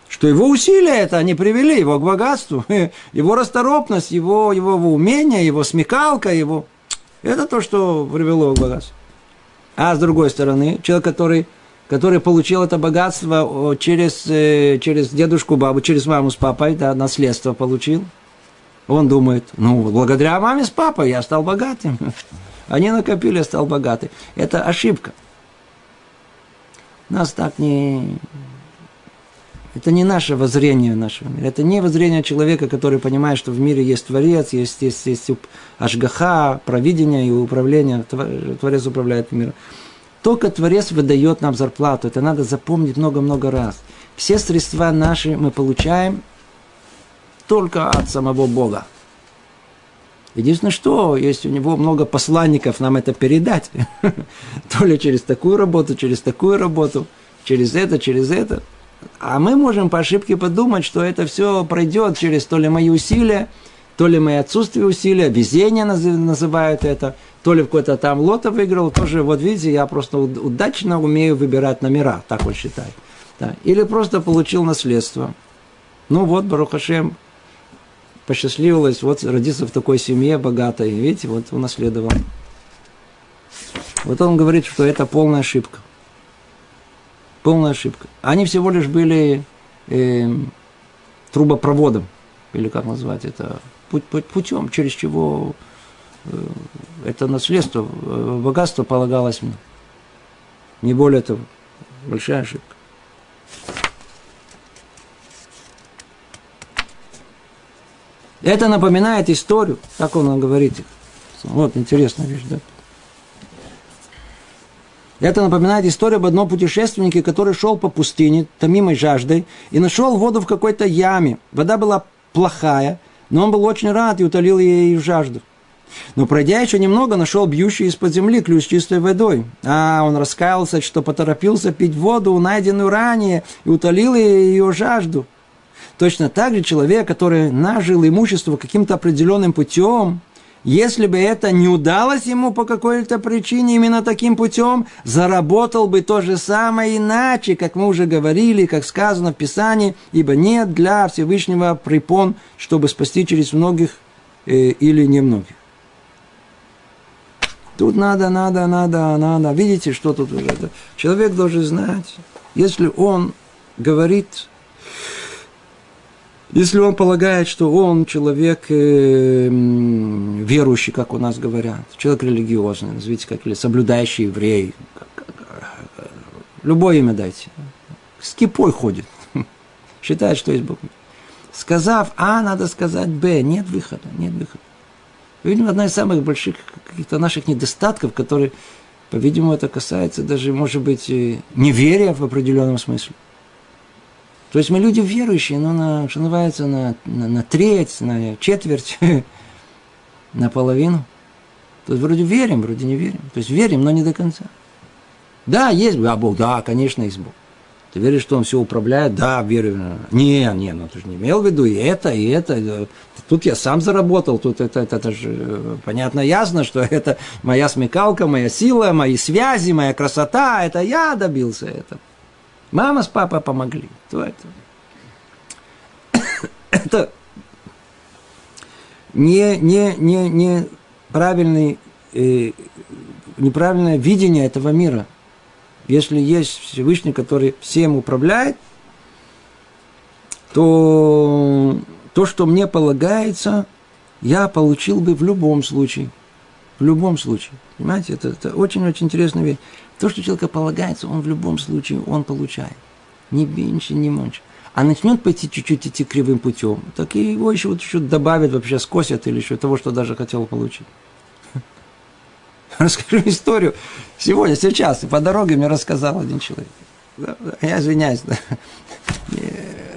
Что его усилия это они привели его к богатству. Его расторопность, его, его умение, его смекалка, его... Это то, что привело его к богатству. А с другой стороны, человек, который который получил это богатство через, э, через дедушку, бабу, через маму с папой, да, наследство получил. Он думает, ну, благодаря маме с папой я стал богатым. Они накопили, я стал богатым. Это ошибка. Нас так не... Это не наше воззрение нашего мира. Это не воззрение человека, который понимает, что в мире есть Творец, есть, есть, есть Ашгаха, провидение и управление. Творец управляет миром. Только Творец выдает нам зарплату. Это надо запомнить много-много раз. Все средства наши мы получаем только от самого Бога. Единственное, что есть у него много посланников нам это передать. То ли через такую работу, через такую работу, через это, через это. А мы можем по ошибке подумать, что это все пройдет через то ли мои усилия, то ли мои отсутствие усилия, везение называют это – то ли какой-то там лото выиграл, тоже, вот видите, я просто удачно умею выбирать номера, так он считает. Да. Или просто получил наследство. Ну вот, Барухашем, посчастливилось, вот родиться в такой семье богатой, видите, вот унаследовал. Вот он говорит, что это полная ошибка. Полная ошибка. Они всего лишь были э, трубопроводом, или как назвать это, путем, через чего Э, это наследство, э, богатство полагалось мне. Не более того, большая ошибка. Это напоминает историю, как он говорит. Вот интересная вещь, да? Это напоминает историю об одном путешественнике, который шел по пустыне, томимой жаждой, и нашел воду в какой-то яме. Вода была плохая, но он был очень рад и утолил ей жажду. Но пройдя еще немного, нашел бьющий из-под земли ключ чистой водой. А, он раскаялся, что поторопился пить воду, найденную ранее, и утолил ее жажду. Точно так же человек, который нажил имущество каким-то определенным путем, если бы это не удалось ему по какой-то причине именно таким путем, заработал бы то же самое иначе, как мы уже говорили, как сказано в Писании, ибо нет для Всевышнего препон, чтобы спасти через многих э, или немногих. Тут надо, надо, надо, надо. Видите, что тут уже? Человек должен знать, если он говорит если он полагает, что он человек э, верующий, как у нас говорят, человек религиозный, назовите как, или соблюдающий еврей, любое имя дайте, с кипой ходит, считает, что есть Бог. Сказав А, надо сказать Б, нет выхода, нет выхода. Видимо, одна из самых больших каких-то наших недостатков, которые, по-видимому, это касается даже, может быть, неверия в определенном смысле. То есть мы люди верующие, но на, что называется, на, на, на треть, на четверть, на половину. То есть вроде верим, вроде не верим. То есть верим, но не до конца. Да, есть а Бог, да, конечно, есть Бог. Ты веришь, что Он все управляет? Да, верю. Не, не, ну ты же не имел в виду и это, и это. Тут я сам заработал, тут это, это, это же э, понятно, ясно, что это моя смекалка, моя сила, мои связи, моя красота, это я добился этого. Мама с папой помогли. То это. это не, не, не, не правильный, э, неправильное видение этого мира. Если есть Всевышний, который всем управляет, то то, что мне полагается, я получил бы в любом случае. В любом случае. Понимаете, это, это очень-очень интересная вещь. То, что человеку полагается, он в любом случае, он получает. Ни меньше, ни меньше. А начнет пойти чуть-чуть идти кривым путем, так и его еще вот чуть добавят, вообще скосят или еще того, что даже хотел получить. Расскажу историю. Сегодня, сейчас, по дороге мне рассказал один человек. Я извиняюсь.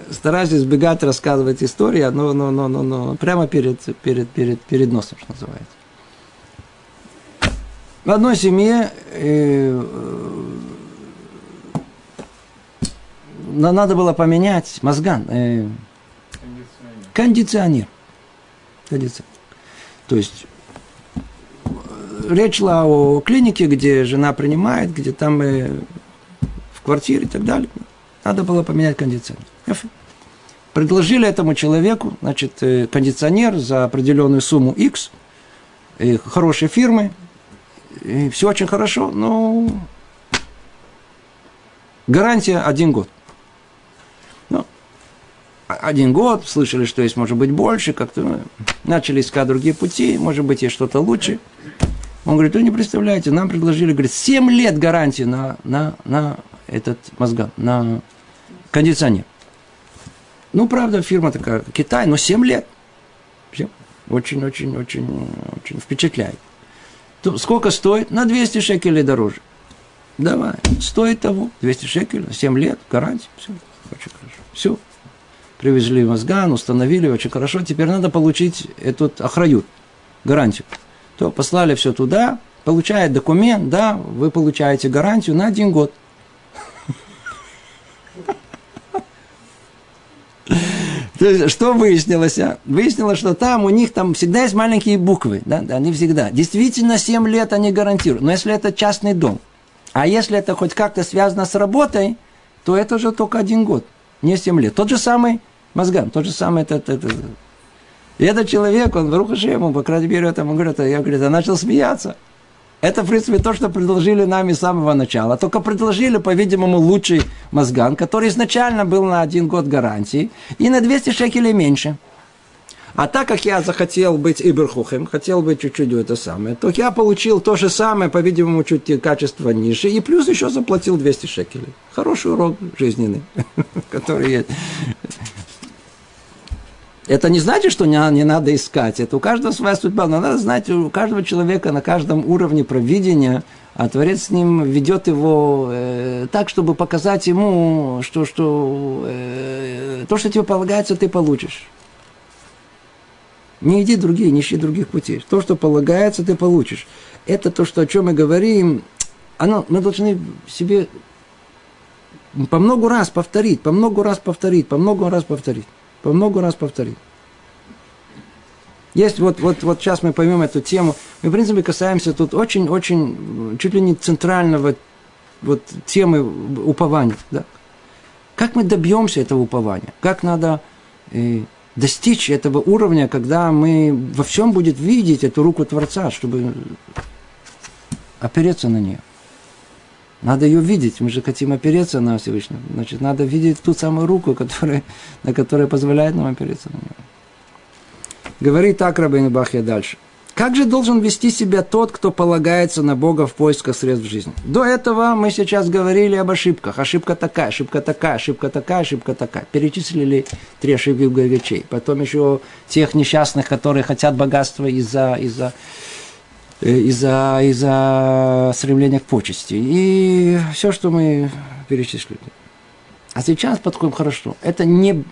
Стараюсь избегать рассказывать истории, но, но, но, но, но прямо перед, перед, перед, перед носом, что называется. В одной семье э, надо было поменять мозган, э, кондиционер. кондиционер. То есть э, речь шла о клинике, где жена принимает, где там э, в квартире и так далее. Надо было поменять кондиционер. Предложили этому человеку, значит, э, кондиционер за определенную сумму X, э, хорошей фирмы, и все очень хорошо, но гарантия один год. Ну, один год, слышали, что есть, может быть, больше, как-то ну, начали искать другие пути, может быть, есть что-то лучше. Он говорит, вы не представляете, нам предложили, говорит, 7 лет гарантии на, на, на этот мозга, на кондиционер. Ну, правда, фирма такая, Китай, но 7 лет. Очень-очень-очень очень впечатляет сколько стоит? На 200 шекелей дороже. Давай, стоит того, 200 шекелей, 7 лет, гарантия, все, очень хорошо. Все, привезли мозган, установили, очень хорошо, теперь надо получить этот охрают, гарантию. То послали все туда, получает документ, да, вы получаете гарантию на один год. То что выяснилось? А? Выяснилось, что там у них там всегда есть маленькие буквы. Да? да, они всегда. Действительно, 7 лет они гарантируют. Но если это частный дом, а если это хоть как-то связано с работой, то это уже только один год, не 7 лет. Тот же самый мозган, тот же самый этот, этот. И этот человек, он в Рухашему, по крайней мере, это, он говорит, я, говорит, я начал смеяться. Это, в принципе, то, что предложили нами с самого начала. Только предложили, по-видимому, лучший мозган, который изначально был на один год гарантии, и на 200 шекелей меньше. А так как я захотел быть иберхухем, хотел быть чуть-чуть это самое, то я получил то же самое, по-видимому, чуть качество ниже, и плюс еще заплатил 200 шекелей. Хороший урок жизненный, который есть. Это не значит, что не, не надо искать. Это у каждого своя судьба. Но надо знать, у каждого человека на каждом уровне провидения, а Творец с ним ведет его э, так, чтобы показать ему, что, что э, то, что тебе полагается, ты получишь. Не иди другие, не ищи других путей. То, что полагается, ты получишь. Это то, что, о чем мы говорим, оно, мы должны себе по много раз повторить, по много раз повторить, по много раз повторить по много раз повторить. Есть вот, вот, вот сейчас мы поймем эту тему. Мы, в принципе, касаемся тут очень-очень, чуть ли не центрального вот темы упования. Да? Как мы добьемся этого упования? Как надо э, достичь этого уровня, когда мы во всем будет видеть эту руку Творца, чтобы опереться на нее? Надо ее видеть. Мы же хотим опереться на Всевышнего. Значит, надо видеть ту самую руку, которая, на которая позволяет нам опереться на нее. Говорит так Рабейн Бахья дальше. Как же должен вести себя тот, кто полагается на Бога в поисках средств жизни? До этого мы сейчас говорили об ошибках. Ошибка такая, ошибка такая, ошибка такая, ошибка такая. Перечислили три ошибки горячей. Потом еще тех несчастных, которые хотят богатства из-за из-за э, из-за из-за стремления к почести. И все, что мы перечислили. А сейчас подходим хорошо. Это не,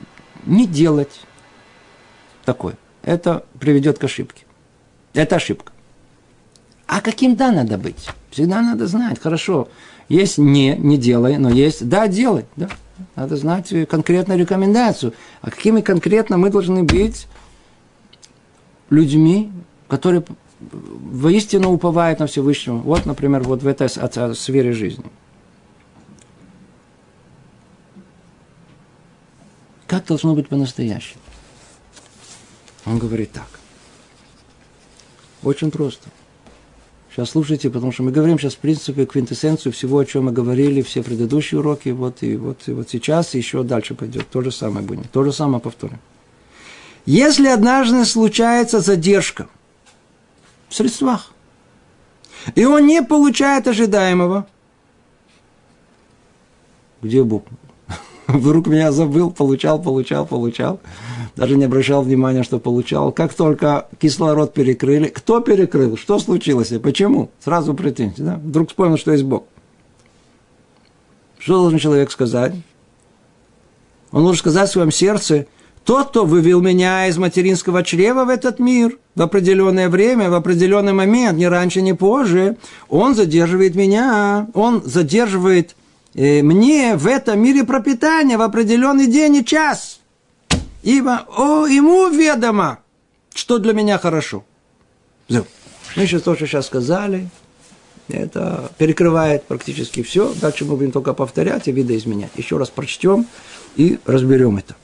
не делать такое это приведет к ошибке. Это ошибка. А каким да надо быть? Всегда надо знать, хорошо. Есть не, не делай, но есть да, делай. Да. Надо знать конкретную рекомендацию. А какими конкретно мы должны быть людьми, которые воистину уповают на Всевышнего. Вот, например, вот в этой сфере жизни. Как должно быть по-настоящему? Он говорит так. Очень просто. Сейчас слушайте, потому что мы говорим сейчас, в принципе, квинтэссенцию всего, о чем мы говорили, все предыдущие уроки, вот и вот, и вот сейчас, и еще дальше пойдет. То же самое будем. То же самое повторим. Если однажды случается задержка в средствах, и он не получает ожидаемого, где Бог? Вдруг меня забыл, получал, получал, получал даже не обращал внимания, что получал. Как только кислород перекрыли, кто перекрыл, что случилось и почему? Сразу претензии, да? Вдруг вспомнил, что есть Бог. Что должен человек сказать? Он должен сказать в своем сердце, тот, кто вывел меня из материнского чрева в этот мир в определенное время, в определенный момент, ни раньше, ни позже, он задерживает меня, он задерживает э, мне в этом мире пропитание в определенный день и час – ибо о, ему ведомо, что для меня хорошо. Мы сейчас то, что сейчас сказали, это перекрывает практически все. Дальше мы будем только повторять и видоизменять. Еще раз прочтем и разберем это.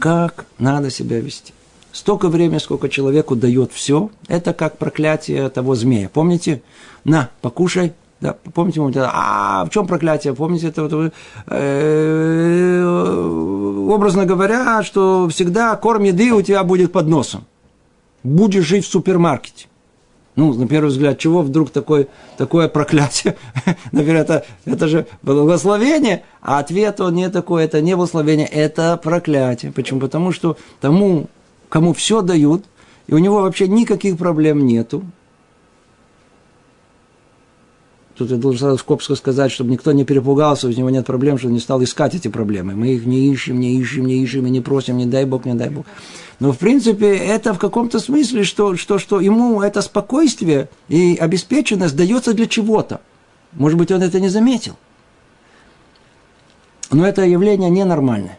Как надо себя вести. Столько времени, сколько человеку дает все, это как проклятие того змея. Помните? На, покушай, да, помните, помните, а в чем проклятие? Помните, это вот, э, образно говоря, что всегда корм еды у тебя будет под носом. Будешь жить в супермаркете. Ну, на первый взгляд, чего вдруг такое, такое проклятие? Например, это, это же благословение, а ответ он не такой, это не благословение, это проклятие. Почему? Потому что тому, кому все дают, и у него вообще никаких проблем нету, Тут я должен сразу скобско сказать, чтобы никто не перепугался, у него нет проблем, что он не стал искать эти проблемы. Мы их не ищем, не ищем, не ищем и не просим, не дай Бог, не дай Бог. Но, в принципе, это в каком-то смысле, что, что, что ему это спокойствие и обеспеченность дается для чего-то. Может быть, он это не заметил. Но это явление ненормальное.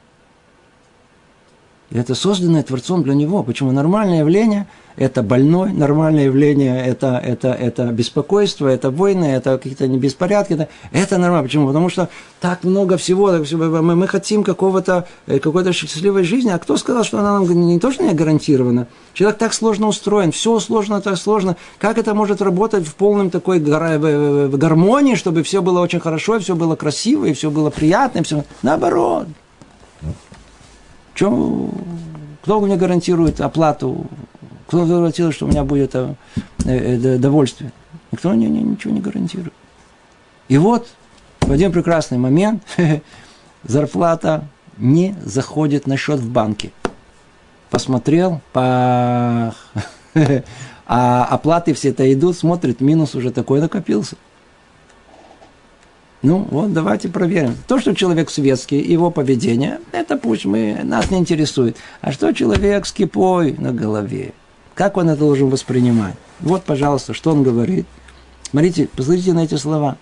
Это созданное Творцом для него. Почему нормальное явление – это больной, нормальное явление – это, это, это беспокойство, это войны, это какие-то беспорядки. Это, это нормально. Почему? Потому что так много всего, так, мы, мы хотим какого-то, э, какой-то счастливой жизни, а кто сказал, что она нам не то, что не гарантирована? Человек так сложно устроен, все сложно, так сложно. Как это может работать в полном такой гармонии, чтобы все было очень хорошо, все было красиво, и все было приятно, и все наоборот. Чем, кто мне гарантирует оплату? Кто гарантирует, что у меня будет э, э, довольствие? Никто мне ничего не гарантирует. И вот в один прекрасный момент зарплата не заходит на счет в банке. Посмотрел, по... а оплаты все это идут, смотрит, минус уже такой накопился. Ну, вот давайте проверим. То, что человек светский, его поведение, это пусть мы, нас не интересует. А что человек с кипой на голове? Как он это должен воспринимать? Вот, пожалуйста, что он говорит. Смотрите, посмотрите на эти слова.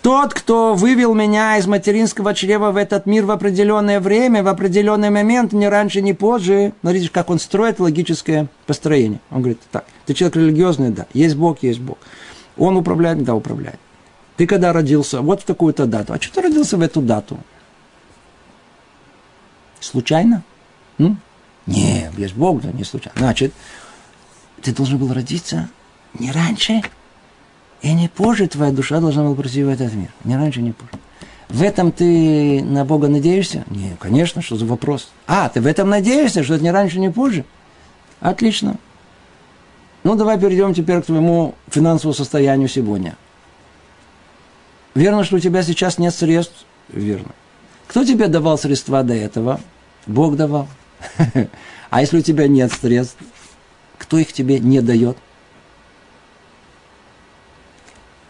Тот, кто вывел меня из материнского чрева в этот мир в определенное время, в определенный момент, ни раньше, ни позже. Смотрите, как он строит логическое построение. Он говорит, так, ты человек религиозный, да, есть Бог, есть Бог. Он управляет, да, управляет. Ты когда родился? Вот в такую-то дату. А что ты родился в эту дату? Случайно? Ну? Не, есть Бог, да, не случайно. Значит, ты должен был родиться не раньше, и не позже твоя душа должна была прийти в этот мир. Не раньше, не позже. В этом ты на Бога надеешься? Не, конечно, что за вопрос. А, ты в этом надеешься, что это не раньше, не позже? Отлично. Ну, давай перейдем теперь к твоему финансовому состоянию сегодня. Верно, что у тебя сейчас нет средств? Верно. Кто тебе давал средства до этого? Бог давал. А если у тебя нет средств, кто их тебе не дает?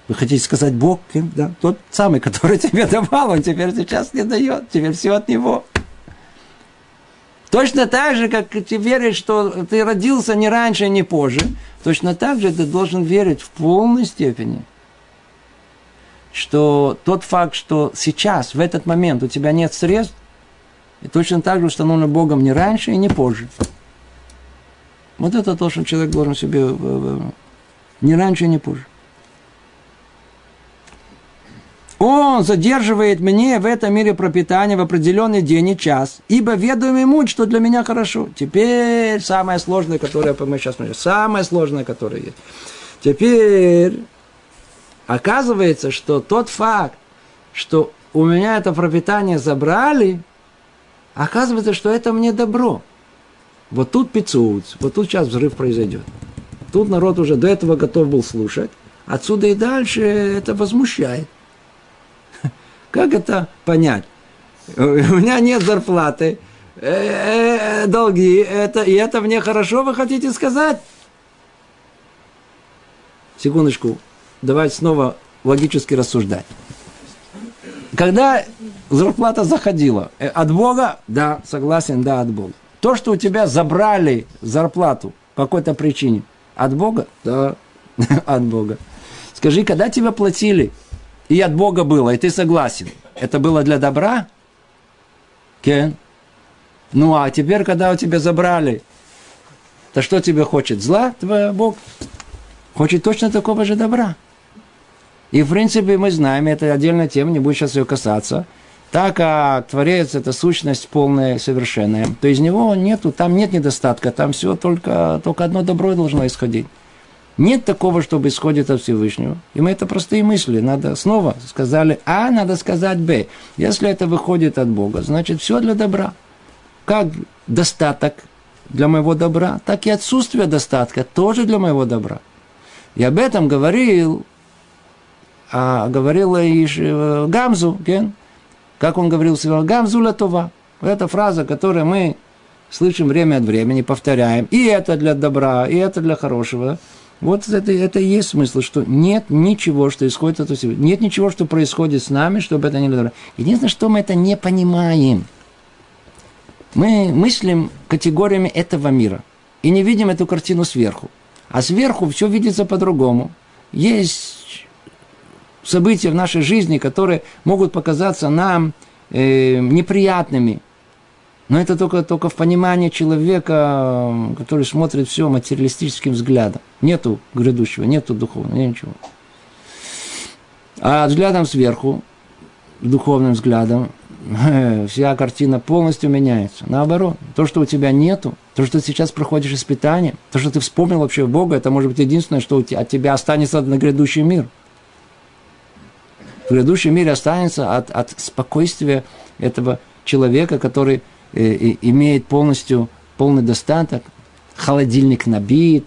Вы хотите сказать Бог? Да, тот самый, который тебе давал, он теперь сейчас не дает. Теперь все от него. Точно так же, как ты веришь, что ты родился не раньше, не позже, точно так же ты должен верить в полной степени, что тот факт, что сейчас, в этот момент у тебя нет средств, и точно так же установлено Богом не раньше и не позже. Вот это то, что человек должен себе э, э, не раньше и не позже. Он задерживает мне в этом мире пропитание в определенный день и час, ибо ведаю ему, что для меня хорошо. Теперь самое сложное, которое мы сейчас смотрим, самое сложное, которое есть. Теперь оказывается, что тот факт, что у меня это пропитание забрали, оказывается, что это мне добро. Вот тут пиццуц, вот тут сейчас взрыв произойдет. Тут народ уже до этого готов был слушать. Отсюда и дальше это возмущает. Как это понять? У меня нет зарплаты, э, э, долги, это, и это мне хорошо, вы хотите сказать? Секундочку, давайте снова логически рассуждать. Когда зарплата заходила, э, от Бога? Да, согласен, да, от Бога. То, что у тебя забрали зарплату по какой-то причине, от Бога? Да, от Бога. Скажи, когда тебя платили и от Бога было, и ты согласен. Это было для добра? Кен? Ну, а теперь, когда у тебя забрали, то что тебе хочет? Зла твой Бог? Хочет точно такого же добра. И, в принципе, мы знаем, это отдельная тема, не буду сейчас ее касаться, так как Творец – это сущность полная, совершенная, то из него нету, там нет недостатка, там все только, только одно добро должно исходить. Нет такого, чтобы исходит от Всевышнего. И мы это простые мысли. Надо снова сказали А, надо сказать Б. Если это выходит от Бога, значит все для добра. Как достаток для моего добра, так и отсутствие достатка тоже для моего добра. И об этом говорил, а, говорил и э, Гамзу, ген? Как он говорил всегда, Гамзу латова. Это фраза, которую мы слышим время от времени, повторяем. И это для добра, и это для хорошего. Вот это, это и есть смысл, что нет ничего, что исходит от Всевышнего. Нет ничего, что происходит с нами, чтобы это не было. Единственное, что мы это не понимаем. Мы мыслим категориями этого мира и не видим эту картину сверху. А сверху все видится по-другому. Есть события в нашей жизни, которые могут показаться нам э, неприятными, но это только, только в понимании человека, который смотрит все материалистическим взглядом. Нету грядущего, нету духовного, ничего. А взглядом сверху, духовным взглядом, вся картина полностью меняется. Наоборот, то, что у тебя нету, то, что ты сейчас проходишь испытание, то, что ты вспомнил вообще Бога, это может быть единственное, что от тебя останется на грядущий мир. В грядущем мире останется от, от спокойствия этого человека, который э, имеет полностью полный достаток, холодильник набит,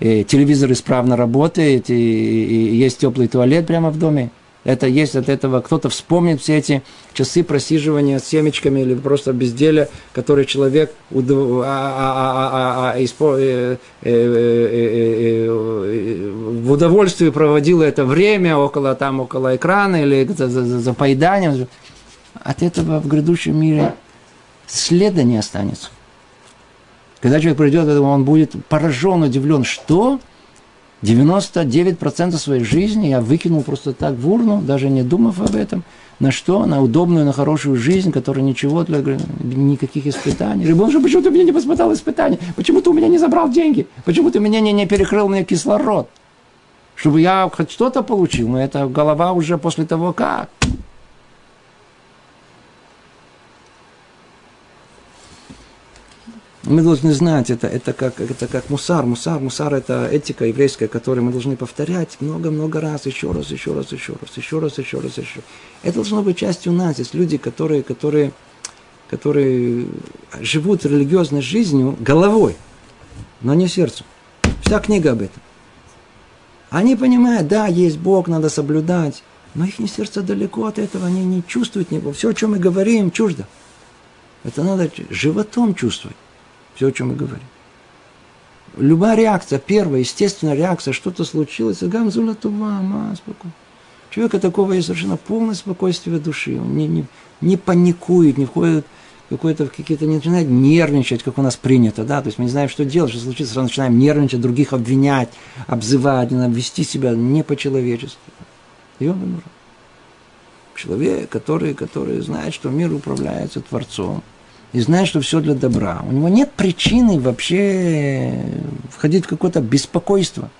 э, телевизор исправно работает, и, и есть теплый туалет прямо в доме. Это есть от этого, кто-то вспомнит все эти часы просиживания с семечками или просто безделия, которые человек в удовольствии проводил это время около, там, около экрана или за, за, за поеданием. От этого в грядущем мире следа не останется. Когда человек придет, он будет поражен, удивлен, что 99% своей жизни я выкинул просто так в урну, даже не думав об этом. На что? На удобную, на хорошую жизнь, которая ничего для никаких испытаний. Рыбон же, почему ты меня не посмотрел испытания? Почему ты у меня не забрал деньги? Почему ты меня не, не перекрыл мне кислород? Чтобы я хоть что-то получил, но это голова уже после того как. Мы должны знать, это, это, как, это как мусар. Мусар, мусар – это этика еврейская, которую мы должны повторять много-много раз, еще раз, еще раз, еще раз, еще раз, еще раз, еще. Это должно быть частью нас. Есть люди, которые, которые, которые живут религиозной жизнью головой, но не сердцем. Вся книга об этом. Они понимают, да, есть Бог, надо соблюдать, но их сердце далеко от этого, они не чувствуют него. Все, о чем мы говорим, чуждо. Это надо животом чувствовать. Все, о чем мы говорим. Любая реакция, первая, естественная реакция, что-то случилось, гамзула тува, ма, спокойно. Человека такого есть совершенно полное спокойствие души. Он не, не, не паникует, не входит какое-то какие-то не начинает нервничать, как у нас принято, да, то есть мы не знаем, что делать, что случится, сразу начинаем нервничать, других обвинять, обзывать, вести себя не по-человечески. И он Человек, который, который знает, что мир управляется Творцом, и знает, что все для добра. У него нет причины вообще входить в какое-то беспокойство.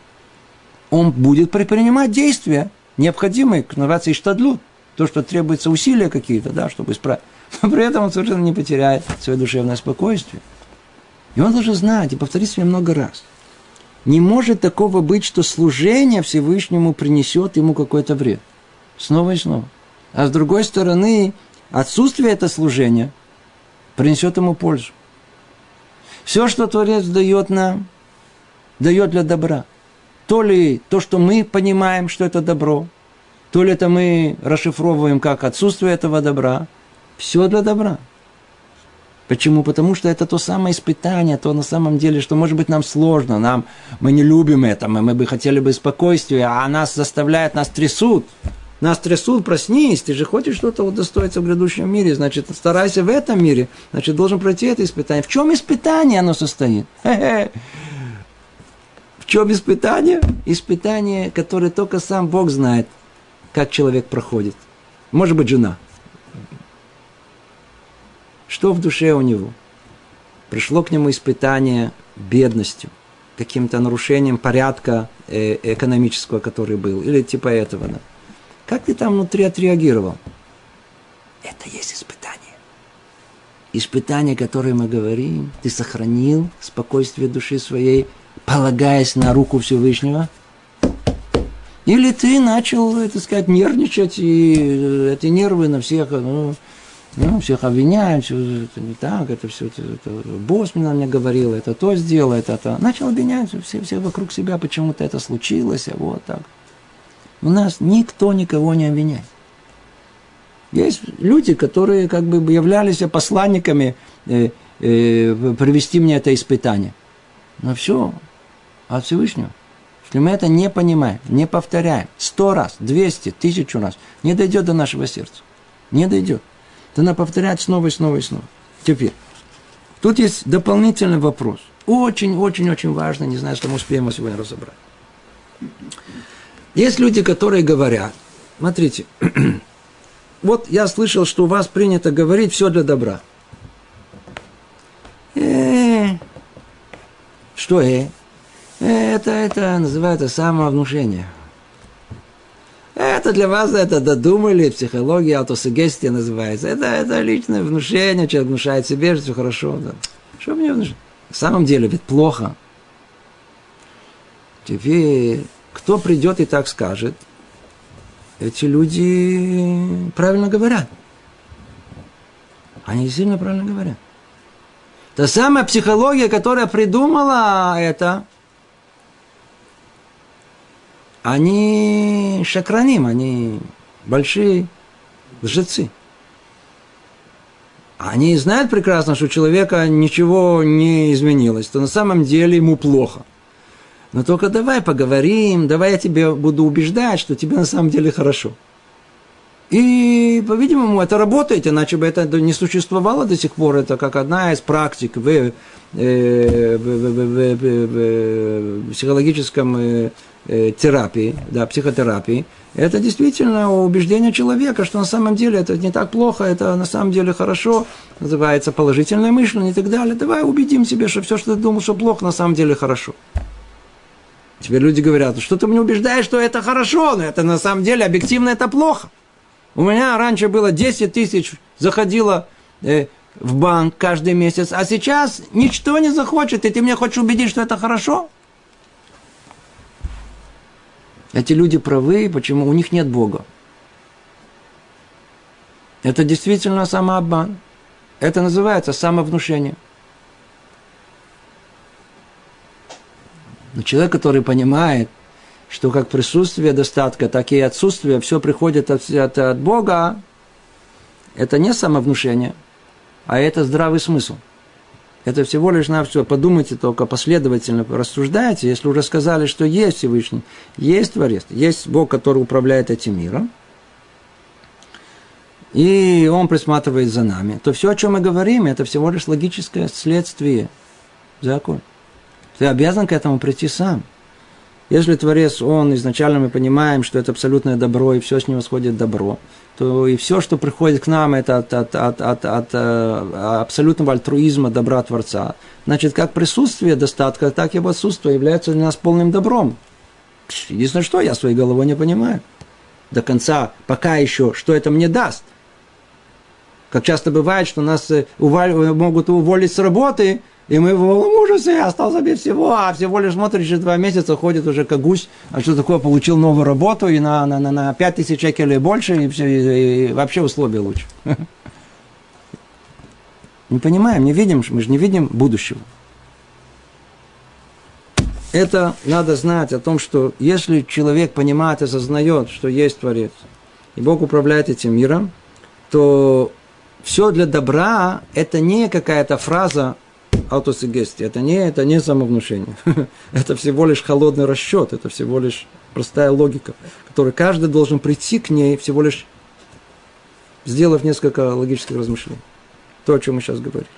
Он будет предпринимать действия, необходимые к новации штадлут, то, что требуется усилия какие-то, да, чтобы исправить. Но при этом он совершенно не потеряет свое душевное спокойствие. И он должен знать, и повторить себе много раз. Не может такого быть, что служение Всевышнему принесет ему какой-то вред. Снова и снова. А с другой стороны, отсутствие этого служения принесет ему пользу. Все, что Творец дает нам, дает для добра. То ли то, что мы понимаем, что это добро, то ли это мы расшифровываем как отсутствие этого добра, все для добра. Почему? Потому что это то самое испытание, то на самом деле, что может быть нам сложно, нам, мы не любим это, мы, мы бы хотели бы спокойствия, а нас заставляет, нас трясут. Нас трясут, проснись, ты же хочешь что-то удостоиться в грядущем мире, значит, старайся в этом мире, значит, должен пройти это испытание. В чем испытание оно состоит? В чем испытание? Испытание, которое только сам Бог знает, как человек проходит. Может быть, жена. Что в душе у него? Пришло к нему испытание бедностью, каким-то нарушением порядка э, экономического, который был, или типа этого. Как ты там внутри отреагировал? Это есть испытание. Испытание, которое мы говорим, ты сохранил спокойствие души своей, полагаясь на руку Всевышнего? Или ты начал, так сказать, нервничать, и э, эти нервы на всех, ну, ну, всех обвиняют, все это не так, это все, это, это босс мне, мне говорил, это то сделал, это то. Начал обвинять все, все вокруг себя, почему-то это случилось, а вот так. У нас никто никого не обвиняет. Есть люди, которые как бы являлись посланниками э, э, провести мне это испытание. Но все от Всевышнего. Если мы это не понимаем, не повторяем сто раз, двести, тысячу раз, не дойдет до нашего сердца. Не дойдет. То надо повторять снова и снова и снова. Теперь, тут есть дополнительный вопрос. Очень-очень-очень важно, не знаю, что мы успеем его сегодня разобрать. Есть люди, которые говорят, смотрите, вот я слышал, что у вас принято говорить все для добра. Э, что э? Это, это называется самовнушение. Это для вас, это додумали, психология, аутосугестия называется. Это, это личное внушение, человек внушает себе, что все хорошо. Да. Что мне внушить? На самом деле ведь плохо. Теперь кто придет и так скажет, эти люди правильно говорят. Они сильно правильно говорят. Та самая психология, которая придумала это, они шакраним, они большие лжецы. Они знают прекрасно, что у человека ничего не изменилось, то на самом деле ему плохо – но только давай поговорим, давай я тебе буду убеждать, что тебе на самом деле хорошо. И, по-видимому, это работает, иначе бы это не существовало до сих пор. Это как одна из практик в, э, в, в, в, психологическом э, э, терапии, да, психотерапии, это действительно убеждение человека, что на самом деле это не так плохо, это на самом деле хорошо, называется положительное мышление и так далее. Давай убедим себя, что все, что ты думал, что плохо, на самом деле хорошо. Теперь люди говорят, что ты мне убеждаешь, что это хорошо, но это на самом деле объективно это плохо. У меня раньше было 10 тысяч, заходило э, в банк каждый месяц, а сейчас ничто не захочет, и ты мне хочешь убедить, что это хорошо? Эти люди правы, почему у них нет Бога. Это действительно самообман. Это называется самовнушение. Но человек, который понимает, что как присутствие достатка, так и отсутствие, все приходит от, от, от Бога, это не самовнушение, а это здравый смысл. Это всего лишь на все. Подумайте только последовательно, рассуждайте. Если уже сказали, что есть Всевышний, есть Творец, есть Бог, который управляет этим миром, и Он присматривает за нами, то все, о чем мы говорим, это всего лишь логическое следствие. Закон. Ты обязан к этому прийти сам. Если Творец, Он изначально мы понимаем, что это абсолютное добро, и все с него сходит добро, то и все, что приходит к нам, это от, от, от, от, от э, абсолютного альтруизма добра Творца. Значит, как присутствие достатка, так и его отсутствие является для нас полным добром. Единственное, что я своей головой не понимаю. До конца, пока еще, что это мне даст. Как часто бывает, что нас э, уваль, могут уволить с работы, и мы в ужасе, остался без всего, а всего лишь смотришь, через два месяца ходит уже как гусь, а что такое, получил новую работу, и на, на, на, на 5 тысяч шекелей больше, и, все, и, и вообще условия лучше. Не понимаем, не видим, мы же не видим будущего. Это надо знать о том, что если человек понимает и осознает, что есть Творец, и Бог управляет этим миром, то все для добра – это не какая-то фраза аутосугестия. Это не, это не самовнушение. это всего лишь холодный расчет, это всего лишь простая логика, которой каждый должен прийти к ней, всего лишь сделав несколько логических размышлений. То, о чем мы сейчас говорим.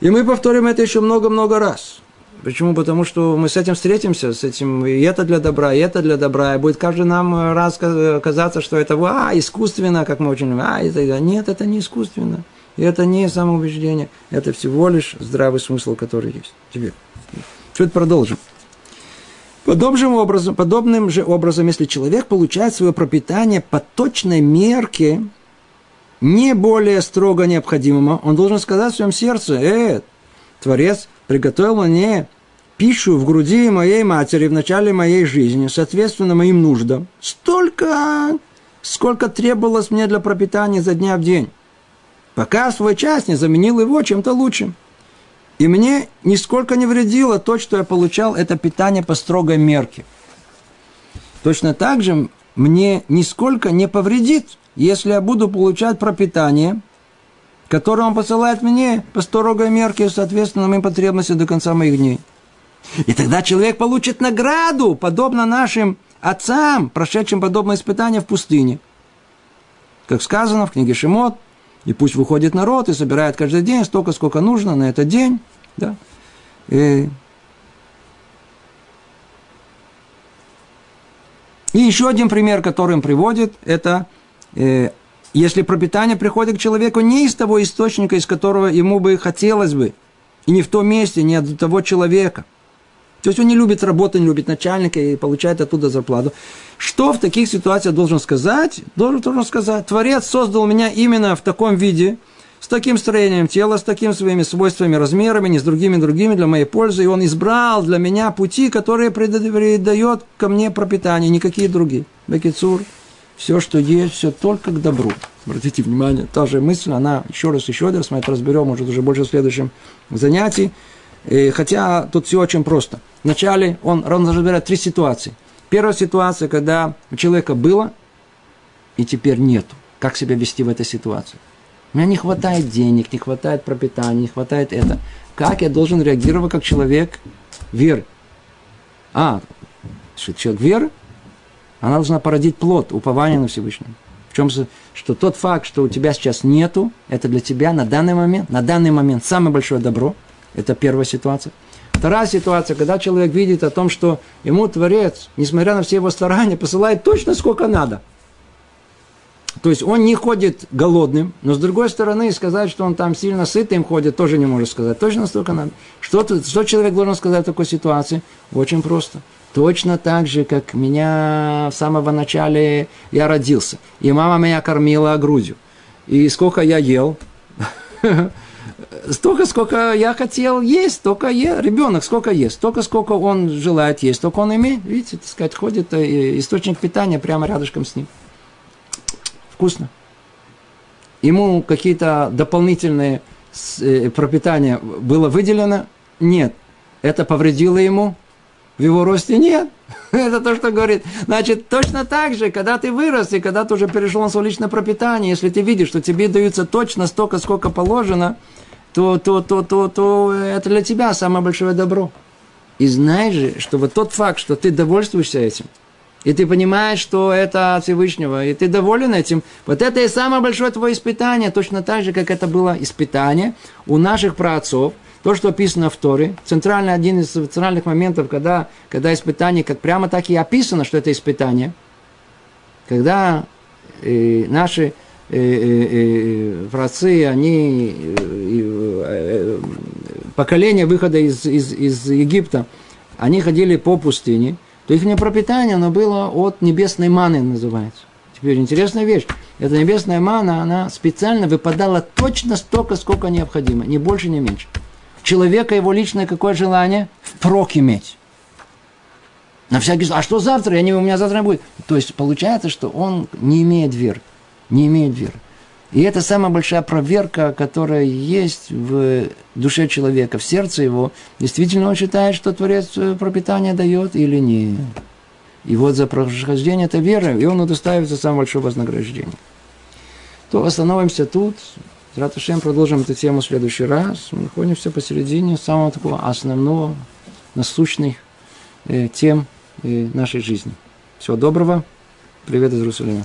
И мы повторим это еще много-много раз. Почему? Потому что мы с этим встретимся, с этим, и это для добра, и это для добра, и будет каждый нам раз казаться, что это, а, искусственно, как мы очень любим, а, это, нет, это не искусственно. И это не самоубеждение, это всего лишь здравый смысл, который есть. Теперь, чуть продолжим. Подобным образом, подобным же образом, если человек получает свое пропитание по точной мерке, не более строго необходимого, он должен сказать в своем сердце, э, Творец приготовил мне пищу в груди моей матери в начале моей жизни, соответственно моим нуждам, столько, сколько требовалось мне для пропитания за дня в день пока свой час не заменил его чем-то лучшим. И мне нисколько не вредило то, что я получал это питание по строгой мерке. Точно так же мне нисколько не повредит, если я буду получать пропитание, которое он посылает мне по строгой мерке, соответственно, моим потребностям до конца моих дней. И тогда человек получит награду, подобно нашим отцам, прошедшим подобное испытание в пустыне. Как сказано в книге Шимот, и пусть выходит народ и собирает каждый день столько, сколько нужно на этот день. Да? И, и еще один пример, который он приводит, это э, если пропитание приходит к человеку не из того источника, из которого ему бы хотелось бы, и не в том месте, не от того человека – то есть он не любит работу, не любит начальника и получает оттуда зарплату. Что в таких ситуациях должен сказать? Должен, должен сказать, Творец создал меня именно в таком виде, с таким строением тела, с такими своими свойствами, размерами, не с другими другими для моей пользы. И он избрал для меня пути, которые придает ко мне пропитание, никакие другие. Бекицур, все, что есть, все только к добру. Обратите внимание, та же мысль, она еще раз, еще раз, мы это разберем, может, уже больше в следующем занятии. И, хотя тут все очень просто. Вначале он, он разбирает три ситуации. Первая ситуация, когда у человека было, и теперь нету. Как себя вести в этой ситуации? У меня не хватает денег, не хватает пропитания, не хватает это. Как я должен реагировать как человек веры? А, человек веры, она должна породить плод, упования на Всевышнего. В чем что тот факт, что у тебя сейчас нету, это для тебя на данный момент, на данный момент самое большое добро. Это первая ситуация. Вторая ситуация, когда человек видит о том, что ему Творец, несмотря на все его старания, посылает точно сколько надо. То есть он не ходит голодным, но с другой стороны сказать, что он там сильно сытым ходит, тоже не может сказать. Точно столько надо. Что, что человек должен сказать в такой ситуации? Очень просто. Точно так же, как меня в самого начала я родился. И мама меня кормила грудью. И сколько я ел, столько, сколько я хотел есть, столько е... ребенок сколько ест, столько, сколько он желает есть, столько он имеет. Видите, так сказать, ходит э, источник питания прямо рядышком с ним. Вкусно. Ему какие-то дополнительные э, пропитания было выделено? Нет. Это повредило ему? В его росте нет. Это то, что говорит. Значит, точно так же, когда ты вырос, и когда ты уже перешел на свое личное пропитание, если ты видишь, что тебе даются точно столько, сколько положено, то, то, то, то, то это для тебя самое большое добро. И знаешь же, что вот тот факт, что ты довольствуешься этим, и ты понимаешь, что это от Всевышнего, и ты доволен этим, вот это и самое большое твое испытание, точно так же, как это было испытание у наших праотцов, то, что описано в Торе, центральный, один из центральных моментов, когда, когда испытание, как прямо так и описано, что это испытание, когда э, наши э, э, э, они, э, э, поколение выхода из, из, из Египта, они ходили по пустыне, то их пропитание, оно было от небесной маны, называется. Теперь интересная вещь. Эта небесная мана, она специально выпадала точно столько, сколько необходимо, ни больше, ни меньше. Человека его личное какое желание? Впрок иметь. На всякий случай. А что завтра? Я не, у меня завтра не будет. То есть получается, что он не имеет веры не имеет веры. И это самая большая проверка, которая есть в душе человека, в сердце его. Действительно он считает, что Творец э, пропитание дает или нет. И вот за прохождение этой веры, и он удостаивается самое большое вознаграждение. То остановимся тут. Раташем продолжим эту тему в следующий раз. Мы находимся посередине самого такого основного, насущных э, тем э, нашей жизни. Всего доброго. Привет из Иерусалима.